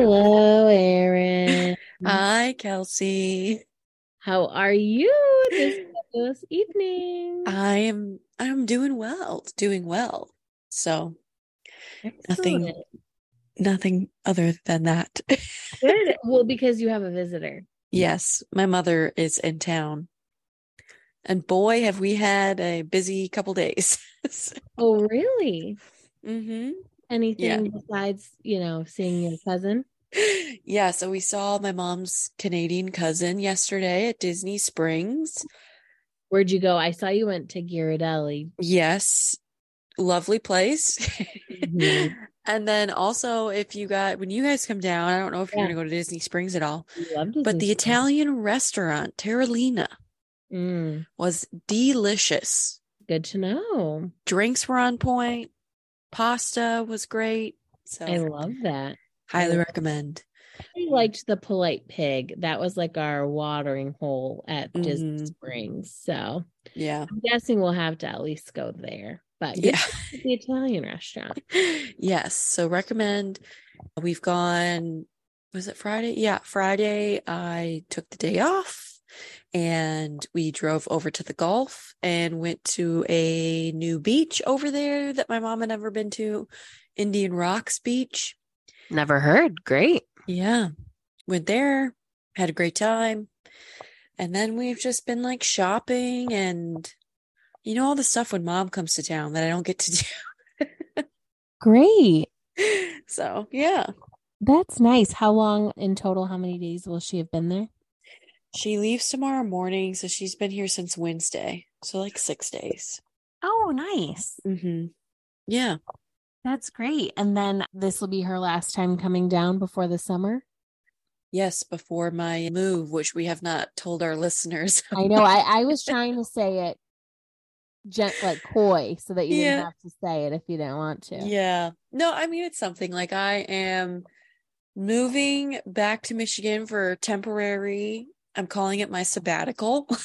Hello, Erin. Hi, Kelsey. How are you this, this evening? I am I'm doing well, doing well. So nothing Excellent. nothing other than that. Good. Well, because you have a visitor. yes, my mother is in town. And boy, have we had a busy couple days. Oh, really? hmm Anything besides, you know, seeing your cousin? Yeah, so we saw my mom's Canadian cousin yesterday at Disney Springs. Where'd you go? I saw you went to Ghirardelli. Yes, lovely place. Mhm. And then also, if you got when you guys come down, I don't know if you're gonna go to Disney Springs at all, but the Springs. Italian restaurant Terralina Mm, was delicious. good to know. Drinks were on point, pasta was great. So I love that. highly I- recommend. I liked the polite pig. That was like our watering hole at Disney Mhm. Springs. So Yeah. I'm guessing we'll have to at least go there. But Yeah. the Italian restaurant. Yes. So recommend. We've gone, was it Friday? Yeah, Friday. I took the day off and we drove over to the Gulf and went to a new beach over there that my mom had never been to, Indian Rocks Beach. Never heard. Great. Yeah. Went there, had a great time. And then we've just been like shopping and you know all the stuff when mom comes to town that I don't get to do. Great. So, yeah. That's nice. How long in total? How many days will she have been there? She leaves tomorrow morning, so she's been here since Wednesday. So like six days. Oh, nice. Mm-hmm. Yeah. That's great. And then this will be her last time coming down before the summer. Yes, before my move, which we have not told our listeners. I know. I, I was trying to say it gent like coy so that you Yeah. didn't have to say it if you didn't want to. Yeah. No, I mean it's something like I am moving back to Michigan for temporary. I'm calling it my sabbatical.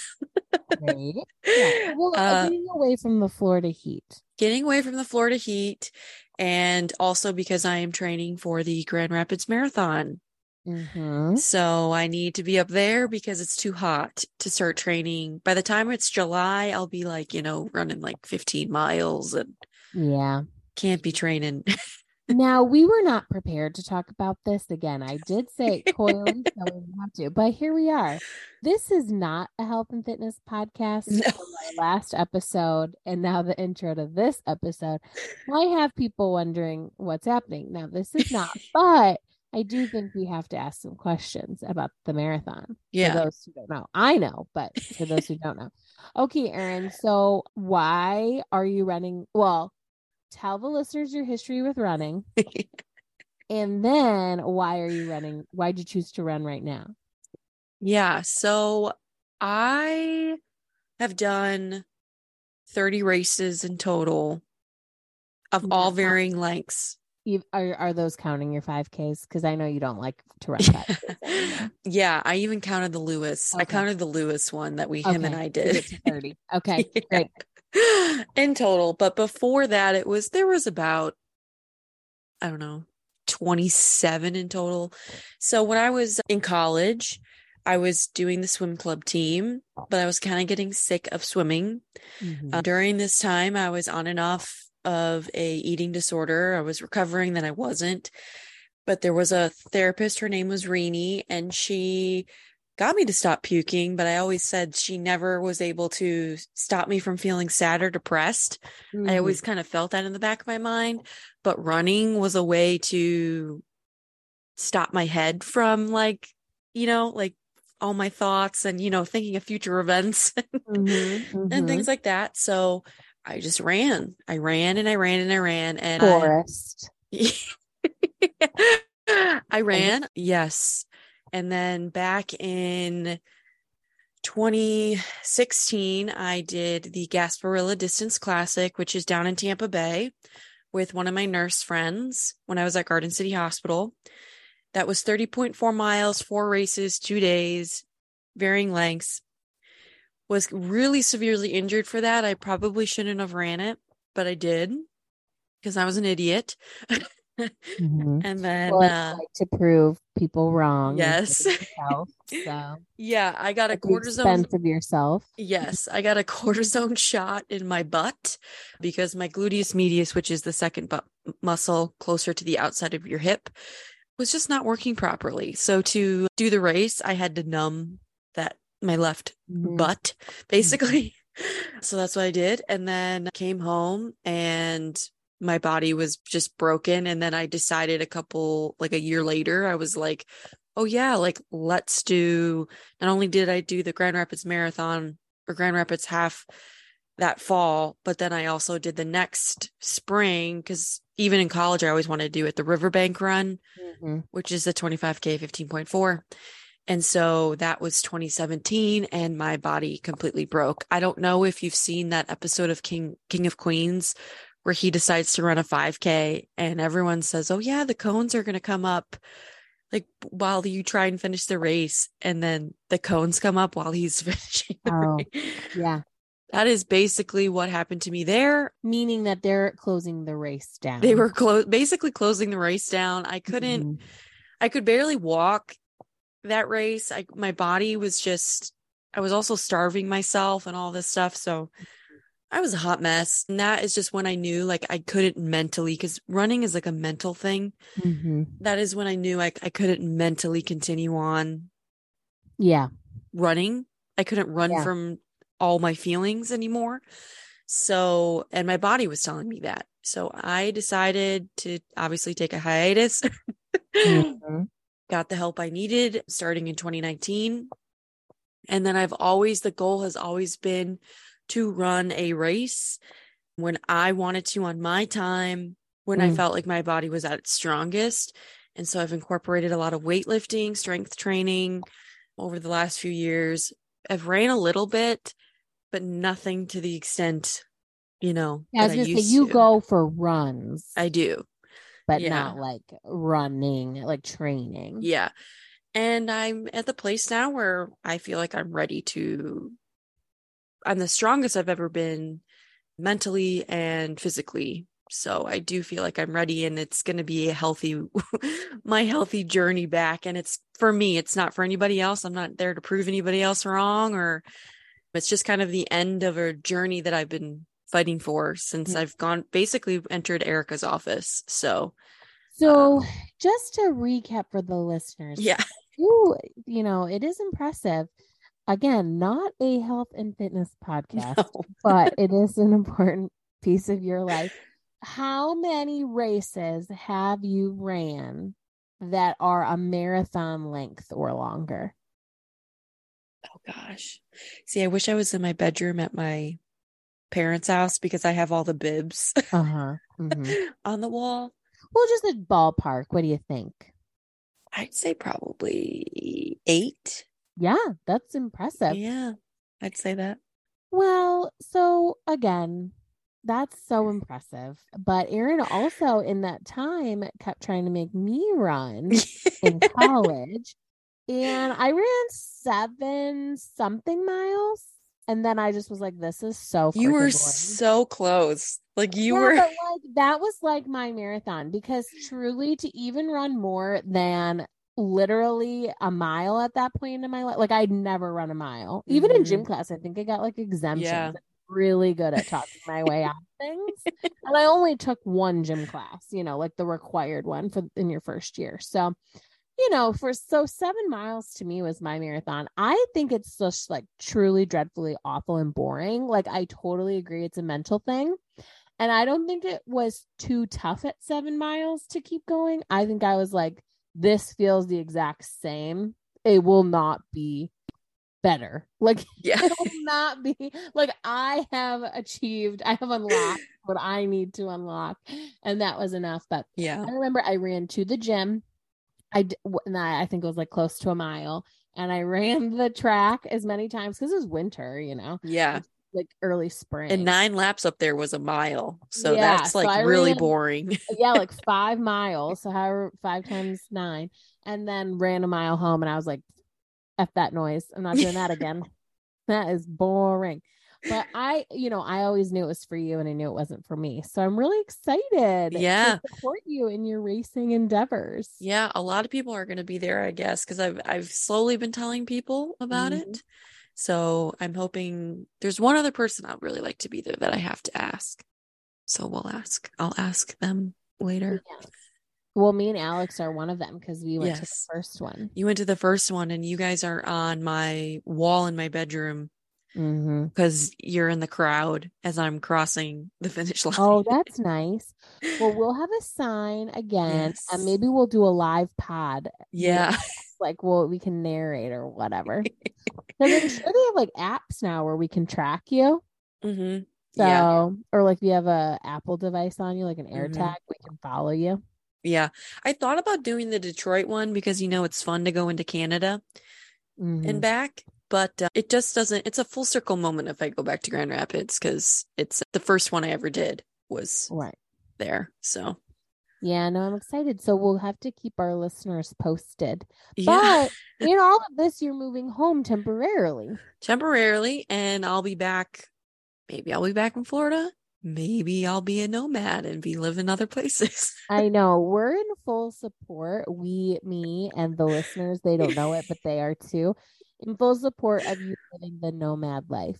Yeah. Well, Uh, getting away from the Florida heat. getting away from the Florida heat and also because I am training for the Grand Rapids Marathon. Mm-hmm. So I need to be up there because it's too hot to start training. By the time it's July, I'll be like, you know, running like 15 miles and Yeah. can't be training. Now we were not prepared to talk about this again. I did say it coyly, so we didn't have to, but here we are. This is not a health and fitness podcast. No. My last episode, and now the intro to this episode might have people wondering what's happening. Now this is not, but I do think we have to ask some questions about the marathon. Yeah. For those who don't know, I know, but for those who don't know, okay, Erin. So why are you running? Well, tell the listeners your history with running. And then why are you running? Why'd you choose to run right now? Yeah. So I have done 30 races in total of all varying lengths. You, are are those counting your 5Ks? Because I know you don't like to run 5Ks. Yeah. I even counted the Lewis. I counted the Lewis one that we, him and I did. 30. Okay, Yeah. great. in total. But before that, it was there was about I don't know 27 in total. So when I was in college, I was doing the swim club team, but I was kind of getting sick of swimming. Mhm. Uh, during this time, I was on and off of a eating disorder. I was recovering, then I wasn't. But there was a therapist. Her name was Reenie, and she got me to stop puking. But I always said she never was able to stop me from feeling sad or depressed. I Mhm. always kind of felt that in the back of my mind. But running was a way to stop my head from like, you know, like all my thoughts and, you know, thinking of future events Mhm, and mhm. things like that. So I just ran. I ran and I ran and I ran and I, I ran, yes. And then back in 2016, I did the Gasparilla Distance Classic, which is down in Tampa Bay with one of my nurse friends when I was at Garden City Hospital. That was 30.4 miles, four races, two days, varying lengths. Was really severely injured for that. I probably shouldn't have ran it, but I did because I was an idiot. Mhm. and then Well, uh, like to prove people wrong. Yes. yourself, so yeah, I got a at the cortisone expense of yourself. Yes, I got a cortisone shot in my butt because my gluteus medius, which is the second butt muscle closer to the outside of your hip, was just not working properly. So to do the race, I had to numb that my left Mhm. butt basically. So that's what I did and then came home and my body was just broken and then I decided a couple like a year later I was like oh yeah like let's do not only did I do the Grand Rapids marathon or Grand Rapids half that fall but then I also did the next spring cuz even in college I always wanted to do it the Riverbank run Mhm. which is the 25K 15.4. And so that was 2017 and my body completely broke. I don't know if you've seen that episode of King King of Queens where he decides to run a 5K and everyone says, "Oh yeah, the cones are going to come up." Like while you try and finish the race and then the cones come up while he's finishing the Oh, race. Yeah, That is basically what happened to me there. meaning that they're closing the race down. They were clo- basically closing the race down. I couldn't Mhm. I could barely walk that race. I my body was just I was also starving myself and all this stuff. So I was a hot mess. And that is just when I knew like I couldn't mentally because running is like a mental thing. Mhm. That is when I knew like I couldn't mentally continue on Yeah. running. I couldn't run Yeah. from all my feelings anymore. So, and my body was telling me that. So I decided to obviously take a hiatus. Mhm. got the help I needed starting in 2019. And then I've always, the goal has always been to run a race when I wanted to on my time, when I Mm. felt like my body was at its strongest. And so I've incorporated a lot of weightlifting, strength training over the last few years. I've ran a little bit, but nothing to the extent, you know, Yeah, I was gonna say you to. go for runs, I do. but yeah. not like running, like training. Yeah. And I'm at the place now where I feel like I'm ready to, I'm the strongest I've ever been mentally and physically. So I do feel like I'm ready and it's going to be a healthy, my healthy journey back. And it's for me, it's not for anybody else. I'm not there to prove anybody else wrong or it's just kind of the end of a journey that I've been fighting for since Mm. I've gone basically entered Erica's office. So So, just to recap for the listeners, yeah. you you know, it is impressive. Again, not a health and fitness podcast, No. but it is an important piece of your life. How many races have you ran that are a marathon length or longer? Oh gosh. See, I wish I was in my bedroom at my parents' house because I have all the bibs Uh huh. hmm on the wall. Well, just a ballpark. What do you think? I'd say probably eight. Yeah, that's impressive. Yeah, I'd say that. Well, so again, that's so impressive. But Erin also in that time kept trying to make me run in college. And I ran seven something miles. And then I just was like, this is so you were boring. so close. Like you yeah, were but like that was like my marathon because truly to even run more than literally a mile at that point in my life, like I'd never run a mile. Even in gym mm-hmm. class, I think I got like exemptions. Yeah. Really good at talking my way out of things. And I only took one gym class, you know, like the required one for in your first year. So you know, for so seven miles to me was my marathon. I think it's just like truly dreadfully awful and boring. Like, I totally agree. It's a mental thing. And I don't think it was too tough at seven miles to keep going. I think I was like, this feels the exact same. It will not be better. Like, yeah. it will not be like I have achieved, I have unlocked what I need to unlock. And that was enough. But Yeah. I remember I ran to the gym. I and I, I think it was like close to a mile, and I ran the track as many times because it was winter, you know, Yeah. Like early spring. And nine laps up there was a mile. So Yeah, that's like I really ran- boring. yeah, like five miles. So however, five times nine, and then ran a mile home, and I was like, "F that noise! I'm not doing that again. that is boring." but I, you know, I always knew it was for you and I knew it wasn't for me. So I'm really excited Yeah. to support you in your racing endeavors. Yeah, a lot of people are going to be there, I guess, because I've I've slowly been telling people about Mhm. it. So I'm hoping there's one other person I'd really like to be there that I have to ask. So we'll ask. I'll ask them later. Yeah. Well, me and Alex are one of them because we went to the first one. You went to the first one, and you guys are on my wall in my bedroom Mm-hmm. because you're in the crowd as I'm crossing the finish line. Oh, that's nice. Well, we'll have a sign again, Yes. and maybe we'll do a live pod. yeah. Like, well, we can narrate or whatever. Because I'm sure they have like apps now where we can track you. hmm So, Yeah. or like if you have a Apple device on you, like an. AirTag, we can follow you. Yeah. I thought about doing the Detroit one because you know it's fun to go into Canada Mhm. and back, but uh, it just doesn't. It's a full circle moment if I go back to Grand Rapids because it's the first one I ever did was Right. there. So Yeah, no, I'm excited. So we'll have to keep our listeners posted. yeah, But in all of this, you're moving home temporarily. temporarily, and I'll be back. Maybe I'll be back in Florida. Maybe I'll be a nomad and be living other places. I know we're in full support. We, me, and the listeners, they don't know it, but they are too. In full support of you living the nomad life.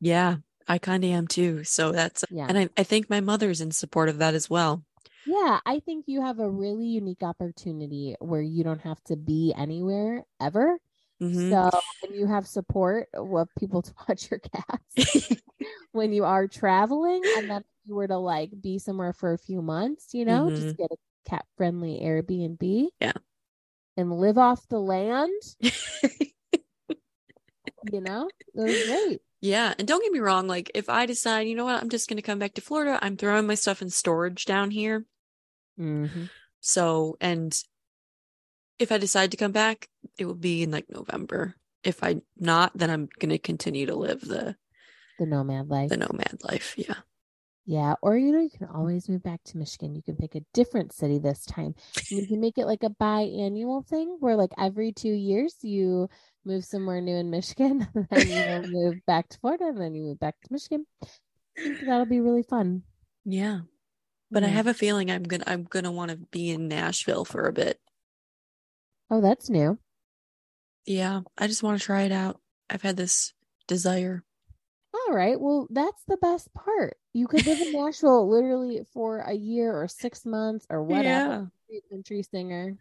yeah, I kind of am too. So that's Yeah. and I, I think my mother's in support of that as well. Yeah, I think you have a really unique opportunity where you don't have to be anywhere ever. Mhm. So, and you have support of people to watch your cats when you are traveling. And then if you were to like be somewhere for a few months, you know, just get a cat friendly Airbnb. Mm-hmm. Yeah. And live off the land, you know, it was great. Yeah, and don't get me wrong, like if I decide, you know what, I'm just going to come back to Florida, I'm throwing my stuff in storage down here. Mm-hmm. So, and if I decide to come back, it will be in like November. If I not, then I'm going to continue to live the The nomad life. the nomad life. Yeah. Yeah, or you know, you can always move back to Michigan. You can pick a different city this time. And you can make it like a biannual thing where like every two years you move somewhere new in Michigan, and then you move back to Florida, and then you move back to Michigan. I think that'll be really fun. Yeah. But I have a feeling I'm to I'm to want to be in Nashville for a bit. Oh, that's new. Yeah, I just want to try it out. I've had this desire. All right. Well, that's the best part. You could live in Nashville literally for a year or six months or whatever. Be a country singer.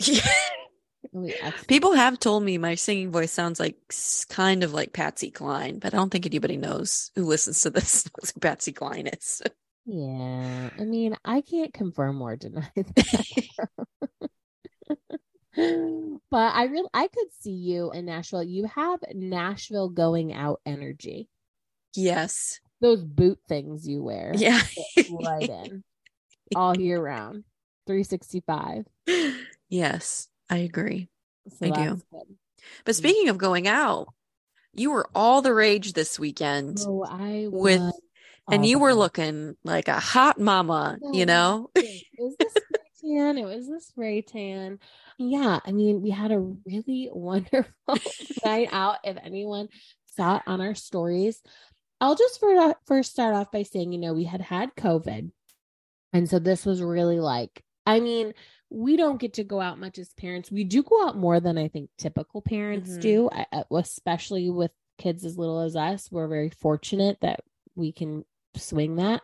Yeah. It'll be excellent. People have told me my singing voice sounds like kind of like Patsy Cline, but I don't think anybody knows who listens to this knows who Patsy Cline is. Yeah, I mean, I can't confirm or deny that. but I really, I could see you in Nashville. You have Nashville going out energy. yes. Those boot things you wear, Yeah. right in, all year round, three sixty five. yes, I agree. So I do. good. But speaking of going out, you were all the rage this weekend Oh, I With- was and you were looking like a hot mama, you know? It was the spray tan. It was the spray tan. Yeah, I mean, we had a really wonderful night out. If anyone saw it on our stories, I'll just for, first start off by saying, you know, we had had COVID. And so this was really like, I mean, we don't get to go out much as parents. We do go out more than I think typical parents Mhm. do, I- I- especially with kids as little as us. We're very fortunate that we can swing that.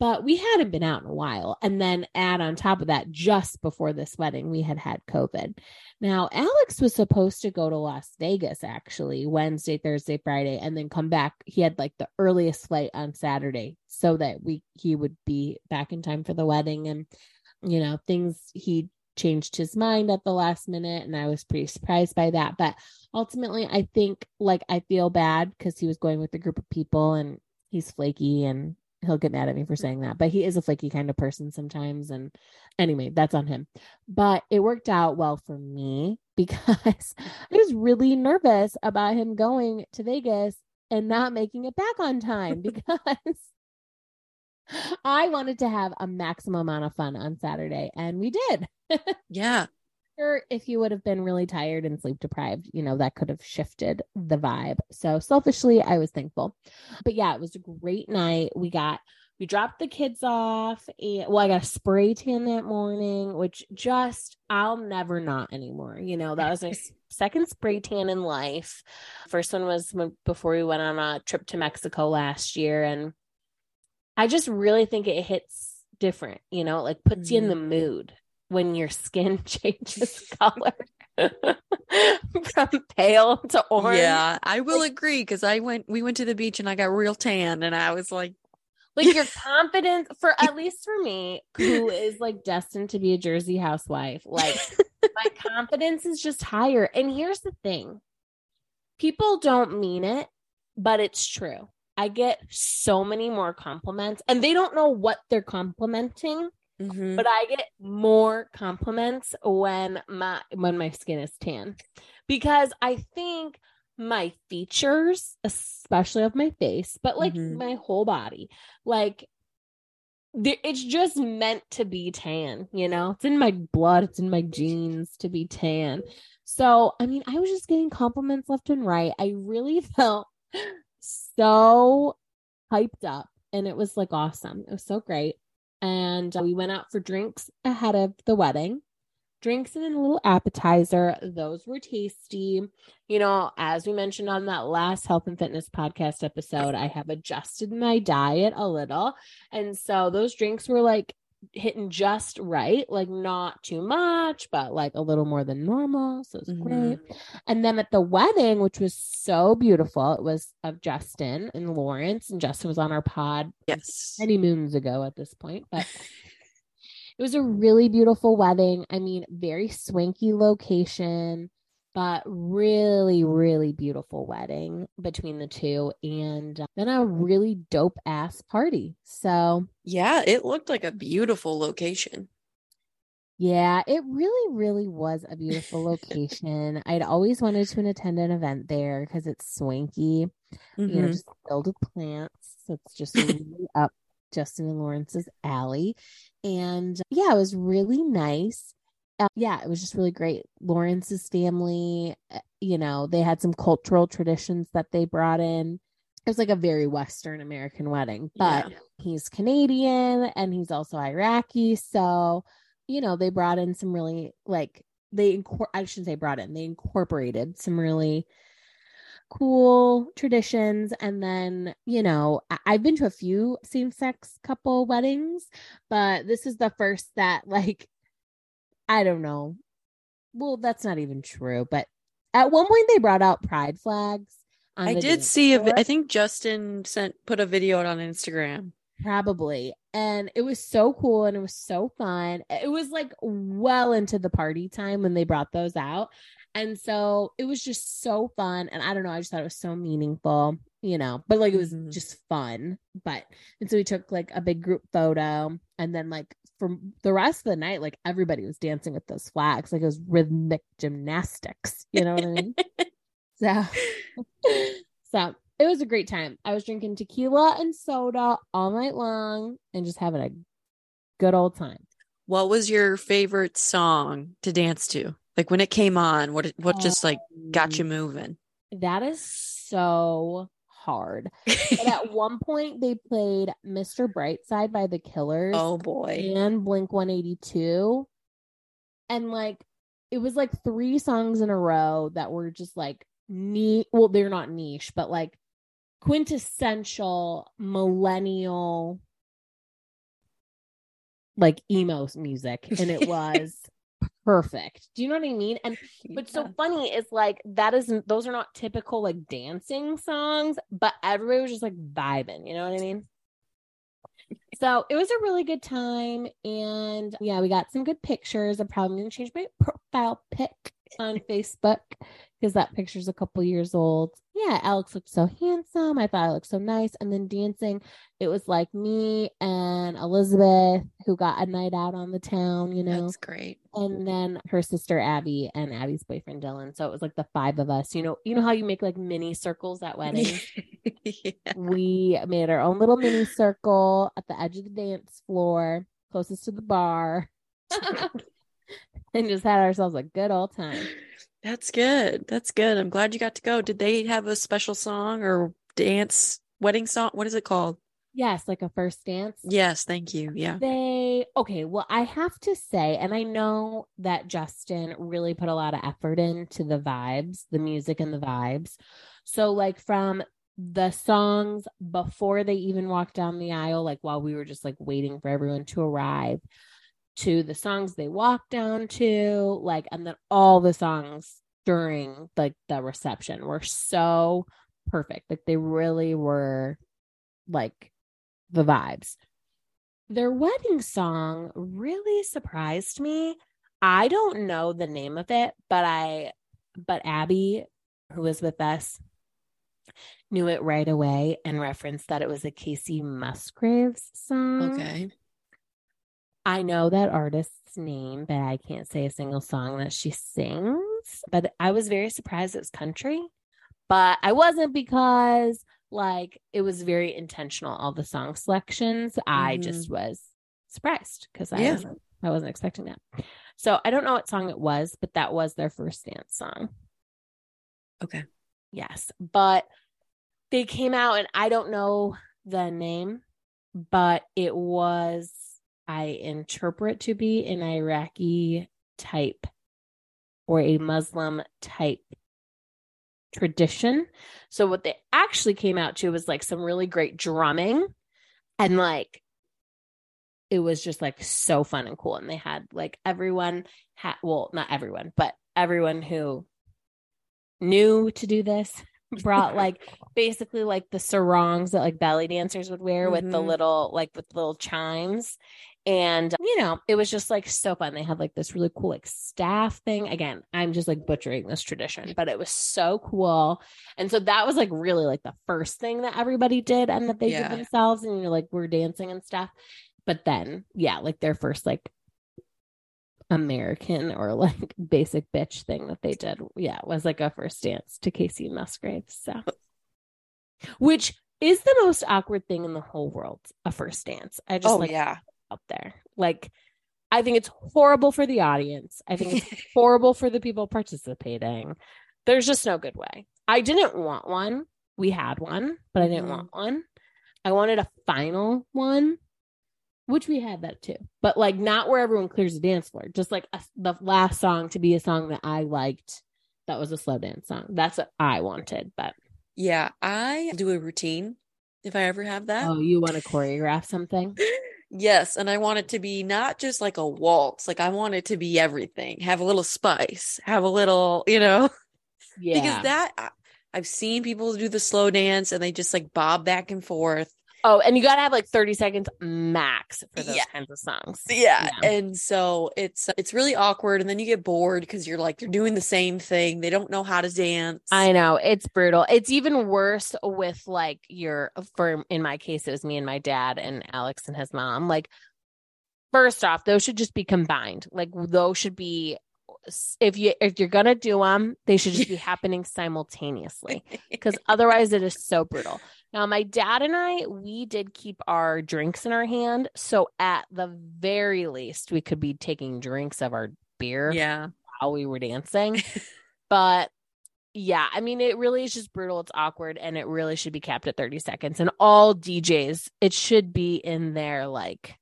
But we hadn't been out in a while. And then add on top of that, just before this wedding, we had had COVID. Now, Alex was supposed to go to Las Vegas actually Wednesday, Thursday, Friday, and then come back. He had like the earliest flight on Saturday so that we he would be back in time for the wedding. And you know, things he changed his mind at the last minute, and I was pretty surprised by that. But ultimately, I think like I feel bad because he was going with a group of people and he's flaky and he'll get mad at me for saying that, but he is a flaky kind of person sometimes. And anyway, that's on him. But it worked out well for me because I was really nervous about him going to Vegas and not making it back on time because I wanted to have a maximum amount of fun on Saturday and we did. Yeah. If you would have been really tired and sleep deprived, you know, that could have shifted the vibe. So selfishly, I was thankful. But yeah, it was a great night. We got we dropped the kids off and well, I got a spray tan that morning, which just I'll never not anymore. You know, that was my second spray tan in life. First one was before we went on a trip to Mexico last year. And I just really think it hits different, you know, like puts mm-hmm. you in the mm-hmm. mood when your skin changes color. from pale to orange. Yeah, I will agree because I went we went to the beach and I got real tan and I was like like your confidence for at least for me who is like destined to be a jersey housewife like my confidence is just higher and here's the thing people don't mean it but it's true i get so many more compliments and they don't know what they're complimenting mm-hmm. but i get more compliments when my when my skin is tan because i think my features, especially of my face, but like mm-hmm. my whole body. Like it's just meant to be tan, you know? It's in my blood, it's in my genes to be tan. So, I mean, I was just getting compliments left and right. I really felt so hyped up and it was like awesome. It was so great. And uh, we went out for drinks ahead of the wedding drinks and a little appetizer. Those were tasty. You know, as we mentioned on that last health and fitness podcast episode, I have adjusted my diet a little. And so those drinks were like hitting just right, like not too much, but like a little more than normal. So it's mm-hmm. great. And then at the wedding, which was so beautiful, it was of Justin and Lawrence, and Justin was on our pod yes many moons ago at this point, but it was a really beautiful wedding. I mean, very swanky location, but really, really beautiful wedding between the two. And then a really dope ass party. So, yeah, it looked like a beautiful location. Yeah, it really, really was a beautiful location. I'd always wanted to attend an event there because it's swanky, mm-hmm. you know, mm-hmm. just filled with plants. So it's just really up Justin and Lawrence's alley. And yeah, it was really nice. Yeah, it was just really great. Lawrence's family, uh, you know, they had some cultural traditions that they brought in. It was like a very Western American wedding, but yeah. he's Canadian and he's also Iraqi. So, you know, they brought in some really like, they, incor- I shouldn't say brought in, they incorporated some really cool traditions. And then, you know, I- have been to a few same sex couple weddings, but this is the first that, like, I don't know. Well, that's not even true. But at one point, they brought out pride flags. I did see a, I think Justin sent put a video out on Instagram. Probably. And it was so cool and it was so fun. It was like well into the party time when they brought those out. And so it was just so fun. And I don't know, I just thought it was so meaningful, you know, but like it was mm-hmm. just fun. But and so we took like a big group photo. And then like for the rest of the night, like everybody was dancing with those flags. Like it was rhythmic gymnastics. You know what I mean? so so it was a great time. I was drinking tequila and soda all night long and just having a good old time. What was your favorite song to dance to? Like when it came on, what what just like got you um, moving? That is so hard. but at one point they played Mr. Brightside by the Killers. Oh boy. And Blink 182. And like it was like three songs in a row that were just like neat. Well, they're not niche, but like quintessential millennial like emo music. And it was perfect. Do you know what I mean? And what's yeah. so funny is like that isn't those are not typical like dancing songs, but everybody was just like vibing, you know what I mean? So it was a really good time. And yeah, we got some good pictures. I'm probably gonna change my profile pic on Facebook because that picture's a couple years old. Yeah, Alex looked so handsome. I thought I looked so nice. And then dancing, it was like me and Elizabeth who got a night out on the town, you know. That's great. And then her sister Abby and Abby's boyfriend Dylan. So it was like the five of us. You know, you know how you make like mini circles at weddings? yeah. We made our own little mini circle at the edge of the dance floor, closest to the bar. and just had ourselves a good old time. That's good. That's good. I'm glad you got to go. Did they have a special song or dance wedding song? What is it called? Yes, like a first dance. Yes, thank you. Yeah. They okay, well, I have to say, and I know that Justin really put a lot of effort into the vibes, the music and the vibes. So, like from the songs before they even walked down the aisle, like while we were just like waiting for everyone to arrive, to the songs they walked down to, like, and then all the songs during like the reception were so perfect. Like they really were like the vibes. Their wedding song really surprised me. I don't know the name of it, but I but Abby, who was with us, knew it right away and referenced that it was a Kacey Musgraves song. Okay. I know that artist's name, but I can't say a single song that she sings. But I was very surprised it's country. But I wasn't because like it was very intentional all the song selections mm-hmm. i just was surprised because i yeah. wasn't i wasn't expecting that so i don't know what song it was but that was their first dance song okay yes but they came out and i don't know the name but it was i interpret to be an iraqi type or a muslim type tradition. So what they actually came out to was like some really great drumming and like it was just like so fun and cool and they had like everyone had well not everyone but everyone who knew to do this brought like basically like the sarongs that like belly dancers would wear mm-hmm. with the little like with little chimes and, you know, it was just like so fun. They had like this really cool like staff thing. Again, I'm just like butchering this tradition, but it was so cool. And so that was like really like the first thing that everybody did and that they yeah. did themselves. And you're like, we're dancing and stuff. But then, yeah, like their first like American or like basic bitch thing that they did. Yeah, was like a first dance to Kacey Musgraves. So, which is the most awkward thing in the whole world, a first dance. I just oh, like yeah out there. Like, I think it's horrible for the audience. I think it's horrible for the people participating. There's just no good way. I didn't want one. We had one, but I didn't mm-hmm. want one. I wanted a final one, which we had that too, but like not where everyone clears the dance floor. Just like a, the last song to be a song that I liked. That was a slow dance song. That's what I wanted. But yeah, I do a routine if I ever have that. Oh, you want to choreograph something? Yes, and I want it to be not just like a waltz, like I want it to be everything. Have a little spice, have a little, you know. Yeah. because that I've seen people do the slow dance and they just like bob back and forth. Oh, and you got to have like 30 seconds max for those yeah. kinds of songs. Yeah. yeah. And so it's it's really awkward and then you get bored because you're like you're doing the same thing. They don't know how to dance. I know. It's brutal. It's even worse with like your for in my case it was me and my dad and Alex and his mom. Like first off, those should just be combined. Like those should be if you if you're gonna do them, they should just be happening simultaneously because otherwise it is so brutal. Now, my dad and I, we did keep our drinks in our hand, so at the very least, we could be taking drinks of our beer, yeah, while we were dancing. but yeah, I mean, it really is just brutal. It's awkward, and it really should be capped at 30 seconds. And all DJs, it should be in their like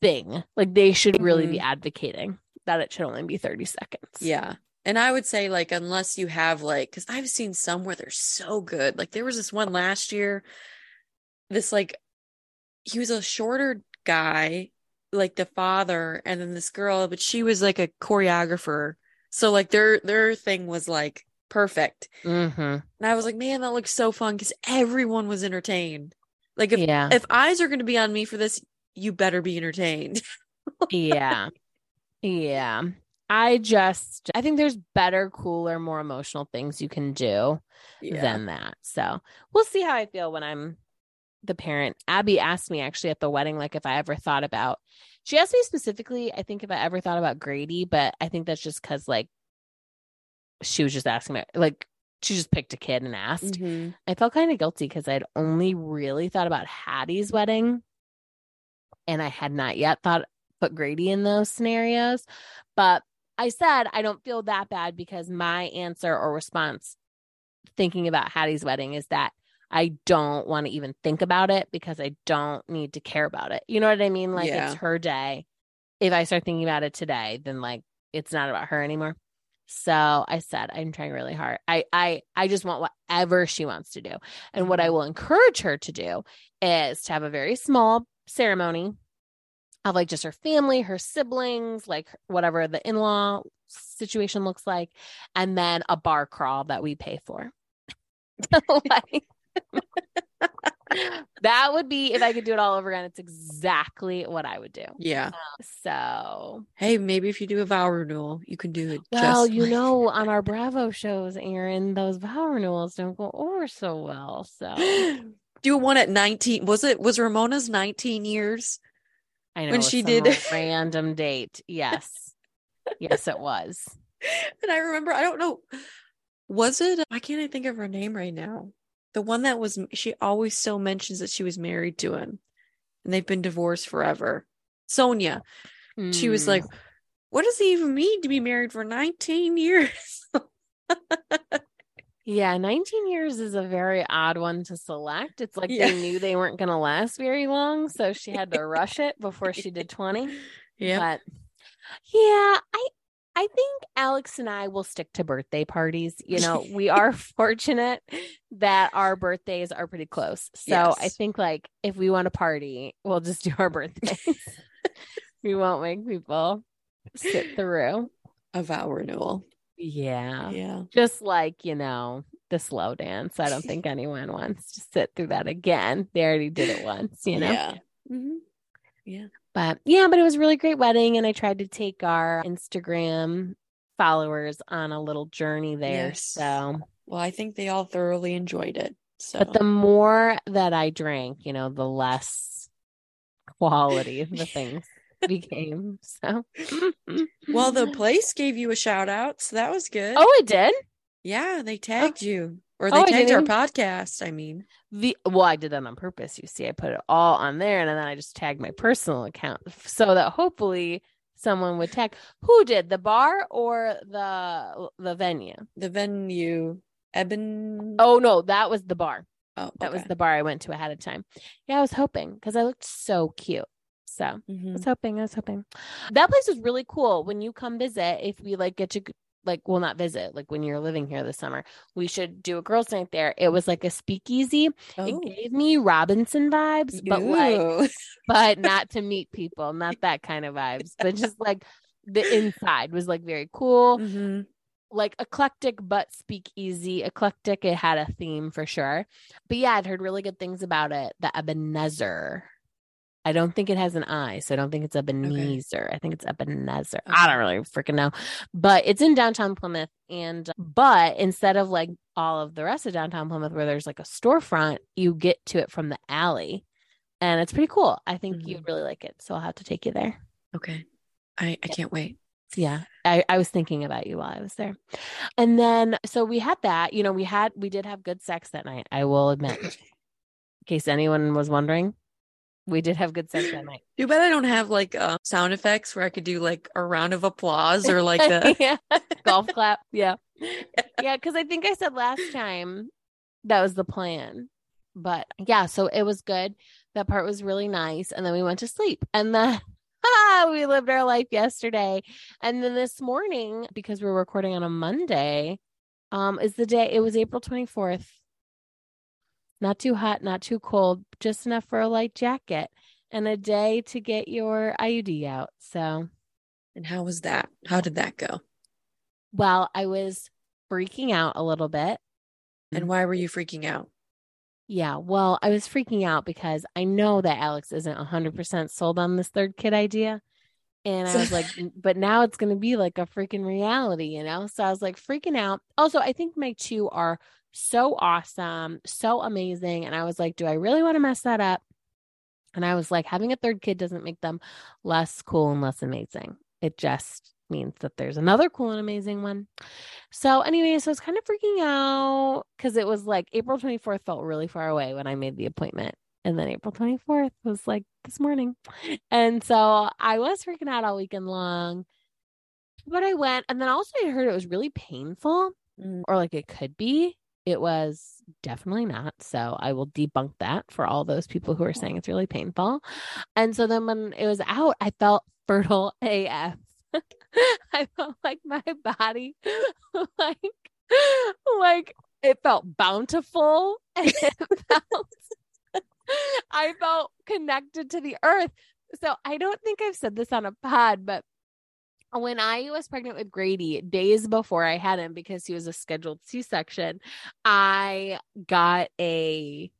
thing. Like they should really mm-hmm. be advocating that it should only be 30 seconds. Yeah. And I would say, like, unless you have, like, because I've seen some where they're so good. Like, there was this one last year, this, like, he was a shorter guy, like the father, and then this girl, but she was like a choreographer. So, like, their their thing was like perfect. Mm-hmm. And I was like, man, that looks so fun because everyone was entertained. Like, if yeah. if eyes are going to be on me for this, you better be entertained. yeah. Yeah. I just I think there's better, cooler, more emotional things you can do yeah. than that. So we'll see how I feel when I'm the parent. Abby asked me actually at the wedding, like if I ever thought about she asked me specifically, I think if I ever thought about Grady, but I think that's just because like she was just asking me like she just picked a kid and asked. Mm-hmm. I felt kind of guilty because I'd only really thought about Hattie's wedding and I had not yet thought put Grady in those scenarios. But I said I don't feel that bad because my answer or response thinking about Hattie's wedding is that I don't want to even think about it because I don't need to care about it. You know what I mean? Like Yeah. it's her day. If I start thinking about it today, then like it's not about her anymore. So I said I'm trying really hard. I I I just want whatever she wants to do. And what I Mhm. will encourage her to do is to have a very small ceremony of like just her family, her siblings, like whatever the in-law situation looks like, and then a bar crawl that we pay for. like, that would be if I could do it all over again. It's exactly what I would do. Yeah. Um, so, Hey, maybe if you do a vow renewal, you can do it. well, just you like- know, on our Bravo shows, Erin, those vow renewals don't go over so well. So do one at 19. Was it was Ramona's 19 years? I know When she did- random date. Yes, yes, it was. And I remember, I don't know, was it? Why can't I think of her name right now? The one that was, she always still mentions that she was married to him and they've been divorced forever. Sonja. She was Mm. like, what does it even mean to be married for 19 years? Yeah, 19 years is a very odd one to select. It's like Yeah. they knew they weren't going to last very long, so she had to rush it before she did 20. yeah. But yeah, I I think Alex and I will stick to birthday parties. You know, we are fortunate that our birthdays are pretty close. So I think like if we want to party, we'll just do our birthdays. we won't make people sit through. A vow renewal. Yeah. Yeah. Just like, you know, the slow dance. I don't think anyone wants to sit through that again. They already did it once, you know? Yeah. Mhm. But yeah, but it was a really great wedding. And I tried to take our Instagram followers on a little journey there. Yes. So, Well, I think they all thoroughly enjoyed it. So, but the more that I drank, you know, the less quality the things became. So, well, the place gave you a shout out, so that was good. oh, it did. yeah, they tagged you, or Oh, they I tagged our podcast. I mean, The well, I did that on purpose. You see, I put it all on there, and then I just tagged my personal account so that hopefully someone would tag. Who did the bar or the the venue? the venue, Eben. Oh no, that was the bar. oh That was the bar I went to ahead of time. Yeah, I was hoping because I looked so cute. So I Mhm. was hoping. I was hoping. That place was really cool. When you come visit, if we like get to like, well, not visit, like when you're living here this summer, we should do a girls' night there. It was like a speakeasy. Oh. It gave me Robinson vibes, but like, but not to meet people, not that kind of vibes, but just like the inside was like very cool, Mhm. like eclectic, but speakeasy. Eclectic, it had a theme for sure. But yeah, I'd heard really good things about it. The Ebenezer. I don't think it has an I, so I don't think it's Ebenezer. I think it's Ebenezer. I don't really freaking know, but it's in downtown Plymouth. And but instead of like all of the rest of downtown Plymouth, where there's like a storefront, you get to it from the alley, and it's pretty cool. I think Mhm. you'd really like it, so I'll have to take you there. Okay, I I can't wait. Yeah, I, I was thinking about you while I was there. And then, so we had that, you know, we had, we did have good sex that night, I will admit. In case anyone was wondering, we did have good sex that night. Too bad I don't have like uh, sound effects where I could do like a round of applause or like the yeah, golf clap. Yeah. Yeah, because I think I said last time that was the plan. But yeah, so it was good. That part was really nice. And then we went to sleep. And then we lived our life yesterday. And then this morning, because we're recording on a Monday, um, is the day it was April 24th. Not too hot, not too cold, just enough for a light jacket and a day to get your IUD out. So And how was that? How did that go? well, I was freaking out a little bit. And why were you freaking out? Yeah, well, I was freaking out because I know that Alex isn't 100% sold on this third kid idea. And I was like, but now it's going to be like a freaking reality, you know? So I was like freaking out. Also, I think my two are so awesome, so amazing. And I was like, do I really want to mess that up? And I was like, having a third kid doesn't make them less cool and less amazing. It just means that there's another cool and amazing one. So, anyway, so I was kind of freaking out because it was like April 24th felt really far away when I made the appointment. And then April 24th was like this morning. And so I was freaking out all weekend long. But I went, and then also I heard it was really painful, Mm. or like it could be. It was definitely not. So I will debunk that for all those people who are saying it's really painful. And so then when it was out, I felt fertile AF. I felt like my body, like, like it felt bountiful and it felt I felt connected to the earth. So I don't think I've said this on a pod, but when I was pregnant with Grady, days before I had him because he was a scheduled C section, I got a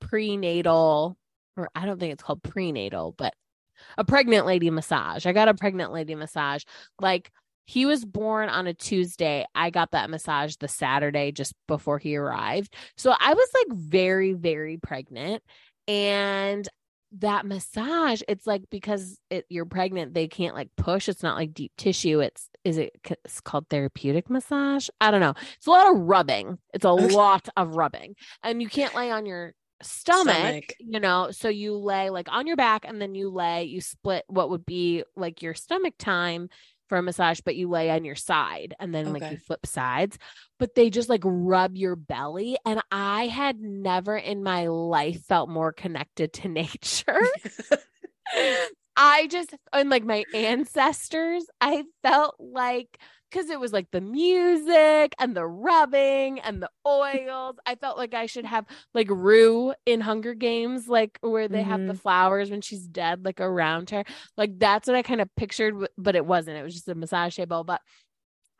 prenatal, or I don't think it's called prenatal, but a pregnant lady massage. I got a pregnant lady massage. Like he was born on a Tuesday. I got that massage the Saturday just before he arrived. So I was like very, very pregnant. And that massage, it's like because it, you're pregnant, they can't like push. It's not like deep tissue. It's is it it's called therapeutic massage? I don't know. It's a lot of rubbing. It's a Okay. lot of rubbing, and you can't lay on your stomach, Stomach. you know. So you lay like on your back, and then you lay. You split what would be like your stomach time for a massage, but you lay on your side, and then like you flip sides. But they just like rub your belly, and I had never in my life felt more connected to nature. I just and like my ancestors, I felt like because it was like the music and the rubbing and the oils. I felt like I should have like Rue in Hunger Games, like where they have the mm-hmm. flowers when she's dead, like around her. Like that's what I kind of pictured, but it wasn't. It was just a massage table. But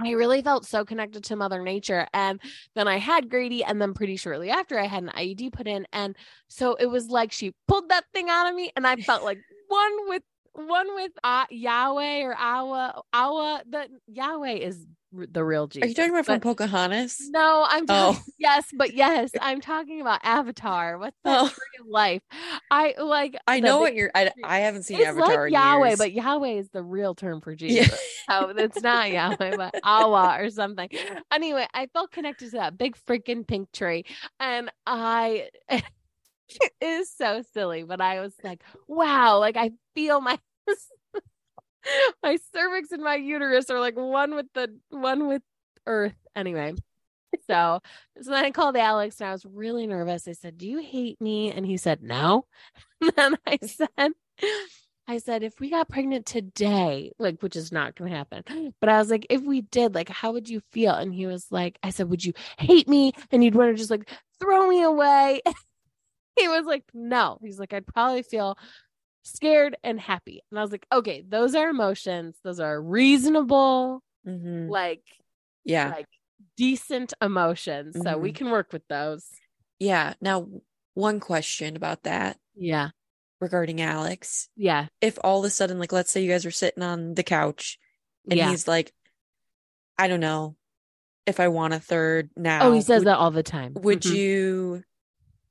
I really felt so connected to Mother Nature. And then I had Grady, and then pretty shortly after, I had an IUD put in. And so it was like she pulled that thing out of me, and I felt like one with one with uh, Yahweh or Awa. Awa, the Yahweh is r- the real Jesus. Are you talking about from Pocahontas? No, I'm talking, Oh. yes, but yes, I'm talking about Avatar. What's that Oh. tree of life? I like. I the know what you're. I. I haven't seen It's Avatar like Yahweh, years. but Yahweh is the real term for Yeah. Jesus. So it's not Yahweh, but Awa or something. Anyway, I felt connected to that big freaking pink tree. And I it is so silly, but I was like, wow, like I feel my my cervix and my uterus are like one with the one with earth. Anyway. So, so then I called Alex and I was really nervous. I said, Do you hate me? And he said, No. And then I said, I said, if we got pregnant today, like, which is not going to happen, but I was like, if we did, like, how would you feel? And he was like, I said, would you hate me? And you'd want to just like throw me away? He was like, no. He's like, I'd probably feel scared and happy. And I was like, okay, those are emotions. Those are reasonable, Mhm. like, Yeah. like decent emotions. So we Mhm. can work with those. Yeah. Now, one question about that Yeah. regarding Alex. Yeah. If all of a sudden, like, let's say you guys are sitting on the couch and yeah. he's like, I don't know if I want a third now. Oh, he says would, that all the time. Would Mhm. you?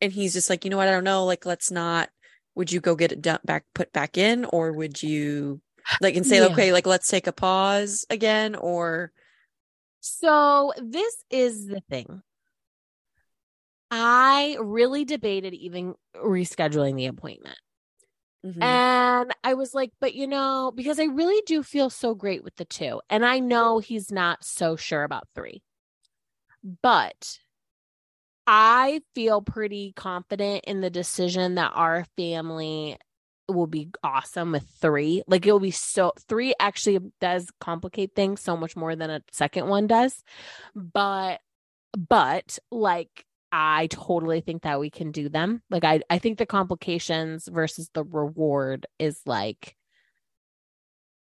And he's just like, you know what? I don't know. Like, let's not. Would you go get it done, back, put back in, or would you like and say, Yeah. okay, like let's take a pause again, or So this is the thing. I really debated even rescheduling the appointment. Mhm. And I was like, but you know, because I really do feel so great with the two. And I know he's not so sure about three. But I feel pretty confident in the decision that our family will be awesome with three. Like it will be so three actually does complicate things so much more than a second one does. But but like I totally think that we can do them. Like I I think the complications versus the reward is like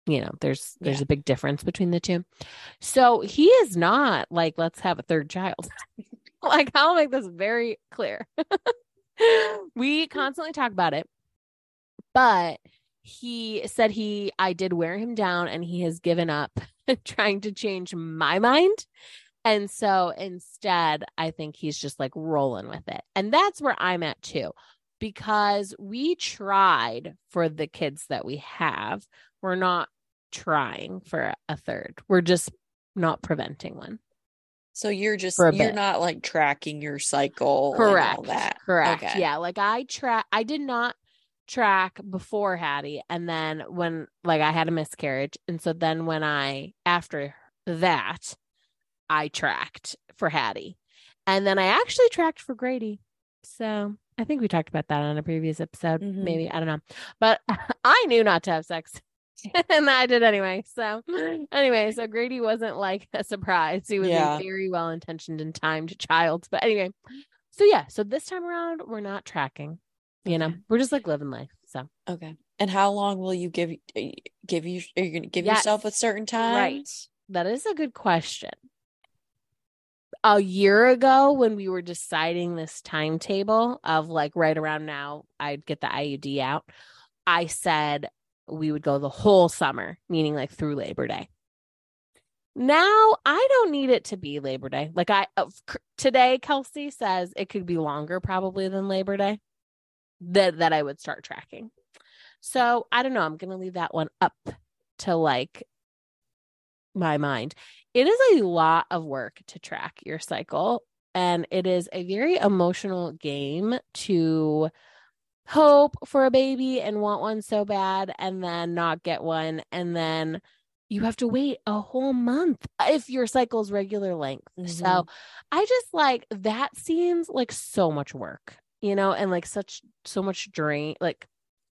you know, there's there's Yeah. a big difference between the two. So he is not like let's have a third child. like I'll make this very clear. we mm-hmm. constantly talk about it. But he said he I did wear him down and he has given up trying to change my mind. And so instead, I think he's just like rolling with it. And that's where I'm at too, because we tried for the kids that we have. We're not trying for a third, we're just not preventing one. So you're just you're bit. not like tracking your cycle correct that. correct Okay. yeah like i track i did not track before hattie and then when like i had a miscarriage and so then when i after that i tracked for hattie and then i actually tracked for grady so i think we talked about that on a previous episode Mhm. maybe i don't know but i knew not to have sex and i did anyway so anyway so grady wasn't like a surprise he was Yeah. a very well intentioned and timed child but anyway so yeah, so this time around we're not tracking. You know, we're just like living life. So Okay. And how long will you give uh, give you are you going to give Yes. yourself a certain time? right, that is a good question. A year ago, when we were deciding this timetable of like right around now, I'd get the IUD out. I said we would go the whole summer, meaning like through Labor Day. Now I don't need it to be Labor Day. Like I uh, today, Kelsey says it could be longer probably than Labor Day. That that I would start tracking. So I don't know. I'm gonna leave that one up to like my mind. It is a lot of work to track your cycle, and it is a very emotional game to hope for a baby and want one so bad and then not get one and then you have to wait a whole month if your cycle's regular length. So Mhm. I just like that seems like so much work, you know, and like such so much drain like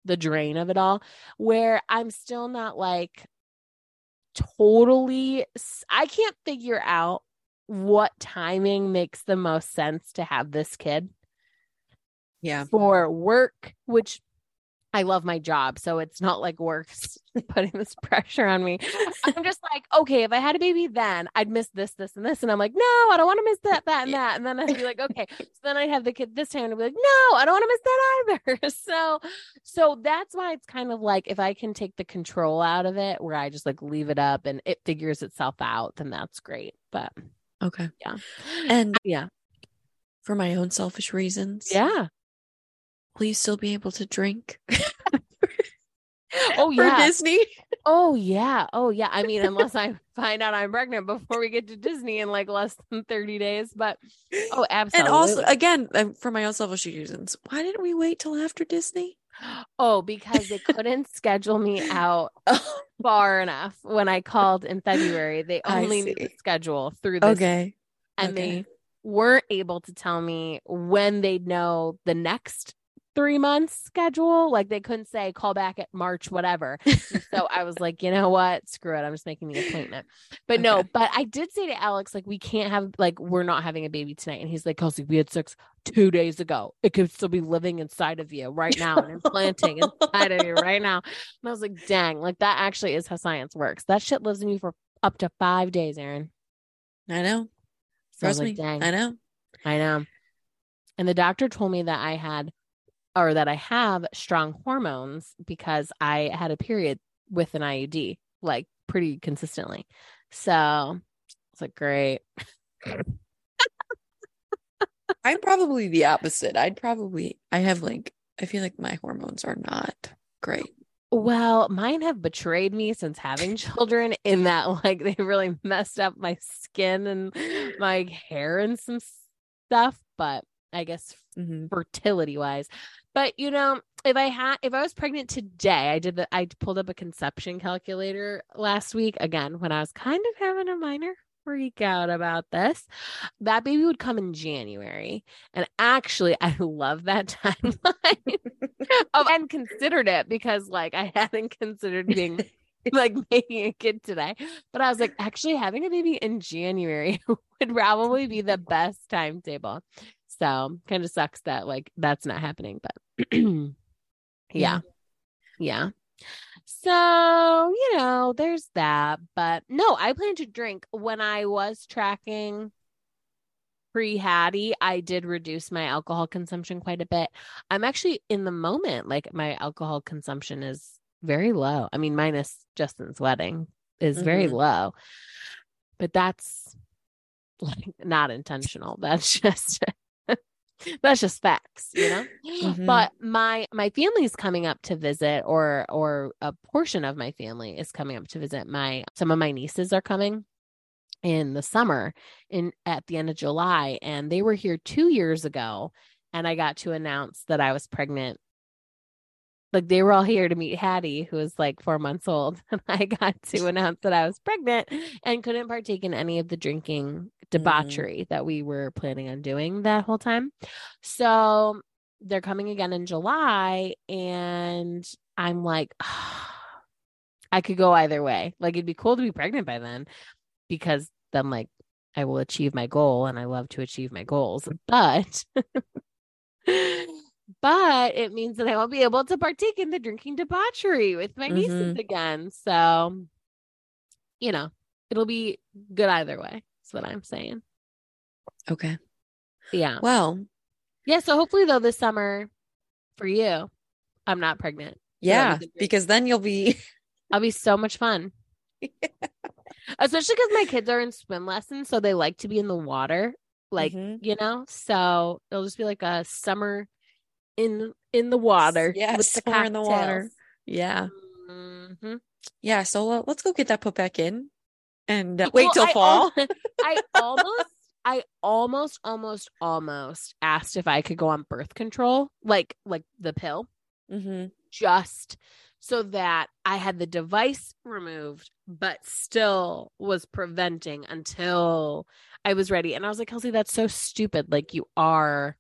the drain of it all where I'm still not like totally I can't figure out what timing makes the most sense to have this kid Yeah. for work, which I love my job. So it's not like work's putting this pressure on me. I'm just like, okay, if I had a baby then, I'd miss this, this, and this. And I'm like, no, I don't want to miss that, that, and that. And then I'd be like, okay. So then I'd have the kid this time and I'd be like, no, I don't want to miss that either. So so that's why it's kind of like if I can take the control out of it where I just like leave it up and it figures itself out, then that's great. But Okay. yeah. And yeah. for my own selfish reasons, Yeah. Will you still be able to drink Oh for yeah. Disney? Oh yeah. Oh yeah. I mean, unless I find out I'm pregnant before we get to Disney in like less than 30 days. But oh, absolutely. And also, again, um, for my own selfish reasons, why didn't we wait till after Disney? oh, because they couldn't schedule me out far enough when I called in February. They only knew the schedule through this okay. and okay. they weren't able to tell me when they'd know the next three months schedule. Like they couldn't say call back at March, whatever. So I was like, you know what? Screw it. I'm just making the appointment. But no, but I did say to Alex, like, we can't have like we're not having a baby tonight. And he's like, Kelsey, we had sex two days ago. It could still be living inside of you right now and implanting inside of you right now. And I was like, dang, like that actually is how science works. That shit lives in you for up to five days, Erin. I know. So I was Trust me. dang. I know. I know. And the doctor told me that I had, or that I have strong hormones because I had a period with an IUD, like pretty consistently. So it's like, great. I'm probably the opposite. I'd probably, I have like, I feel like my hormones are not great. Well, mine have betrayed me since having children in that, like, they really messed up my skin and my hair and some stuff. But I guess Mhm. fertility wise. But you know, if I had if I was pregnant today, I did the I pulled up a conception calculator last week again when I was kind of having a minor freak out about this. That baby would come in January. And actually I love that timeline. of, and considered it because like I hadn't considered being like making a kid today. But I was like, actually having a baby in January would probably be the best timetable. So kind of sucks that like that's not happening, but yeah. Yeah. So, you know, there's that. But no, I plan to drink. When I was tracking pre Hattie, I did reduce my alcohol consumption quite a bit. I'm actually in the moment, like my alcohol consumption is very low. I mean, minus Justin's wedding is very Mhm. low. But that's like not intentional. That's just that's just facts, you know? Mhm. But my my family's coming up to visit or or a portion of my family is coming up to visit. My some of my nieces are coming. in the summer in at the end of July and they were here 2 years ago and I got to announce that I was pregnant like they were all here to meet Hattie, who was like four months old. And I got to announce that I was pregnant and couldn't partake in any of the drinking Mm-hmm. debauchery mm. that we were planning on doing that whole time. So they're coming again in July. And I'm like, oh, I could go either way. Like it'd be cool to be pregnant by then because then, like, I will achieve my goal and I love to achieve my goals. But but it means that I won't be able to partake in the drinking debauchery with my nieces Mhm. again. So, you know, it'll be good either way. That's what I'm saying. Okay. Yeah. Well, Yeah. So hopefully, though, this summer for you, I'm not pregnant. Yeah, can because then you'll be I'll be so much fun. Especially because my kids are in swim lessons. So they like to be in the water, like, Mhm. you know, so it'll just be like a summer in in the water. Yeah, with the summer in the water. Yeah. Mhm. Yeah. So uh, let's go get that put back in and uh, wait Well, till I fall. al- I almost, I almost, almost, almost asked if I could go on birth control, like, like the pill, mm-hmm. just so that I had the device removed, but still was preventing until I was ready. And I was like, Kelsey, that's so stupid. Like, you are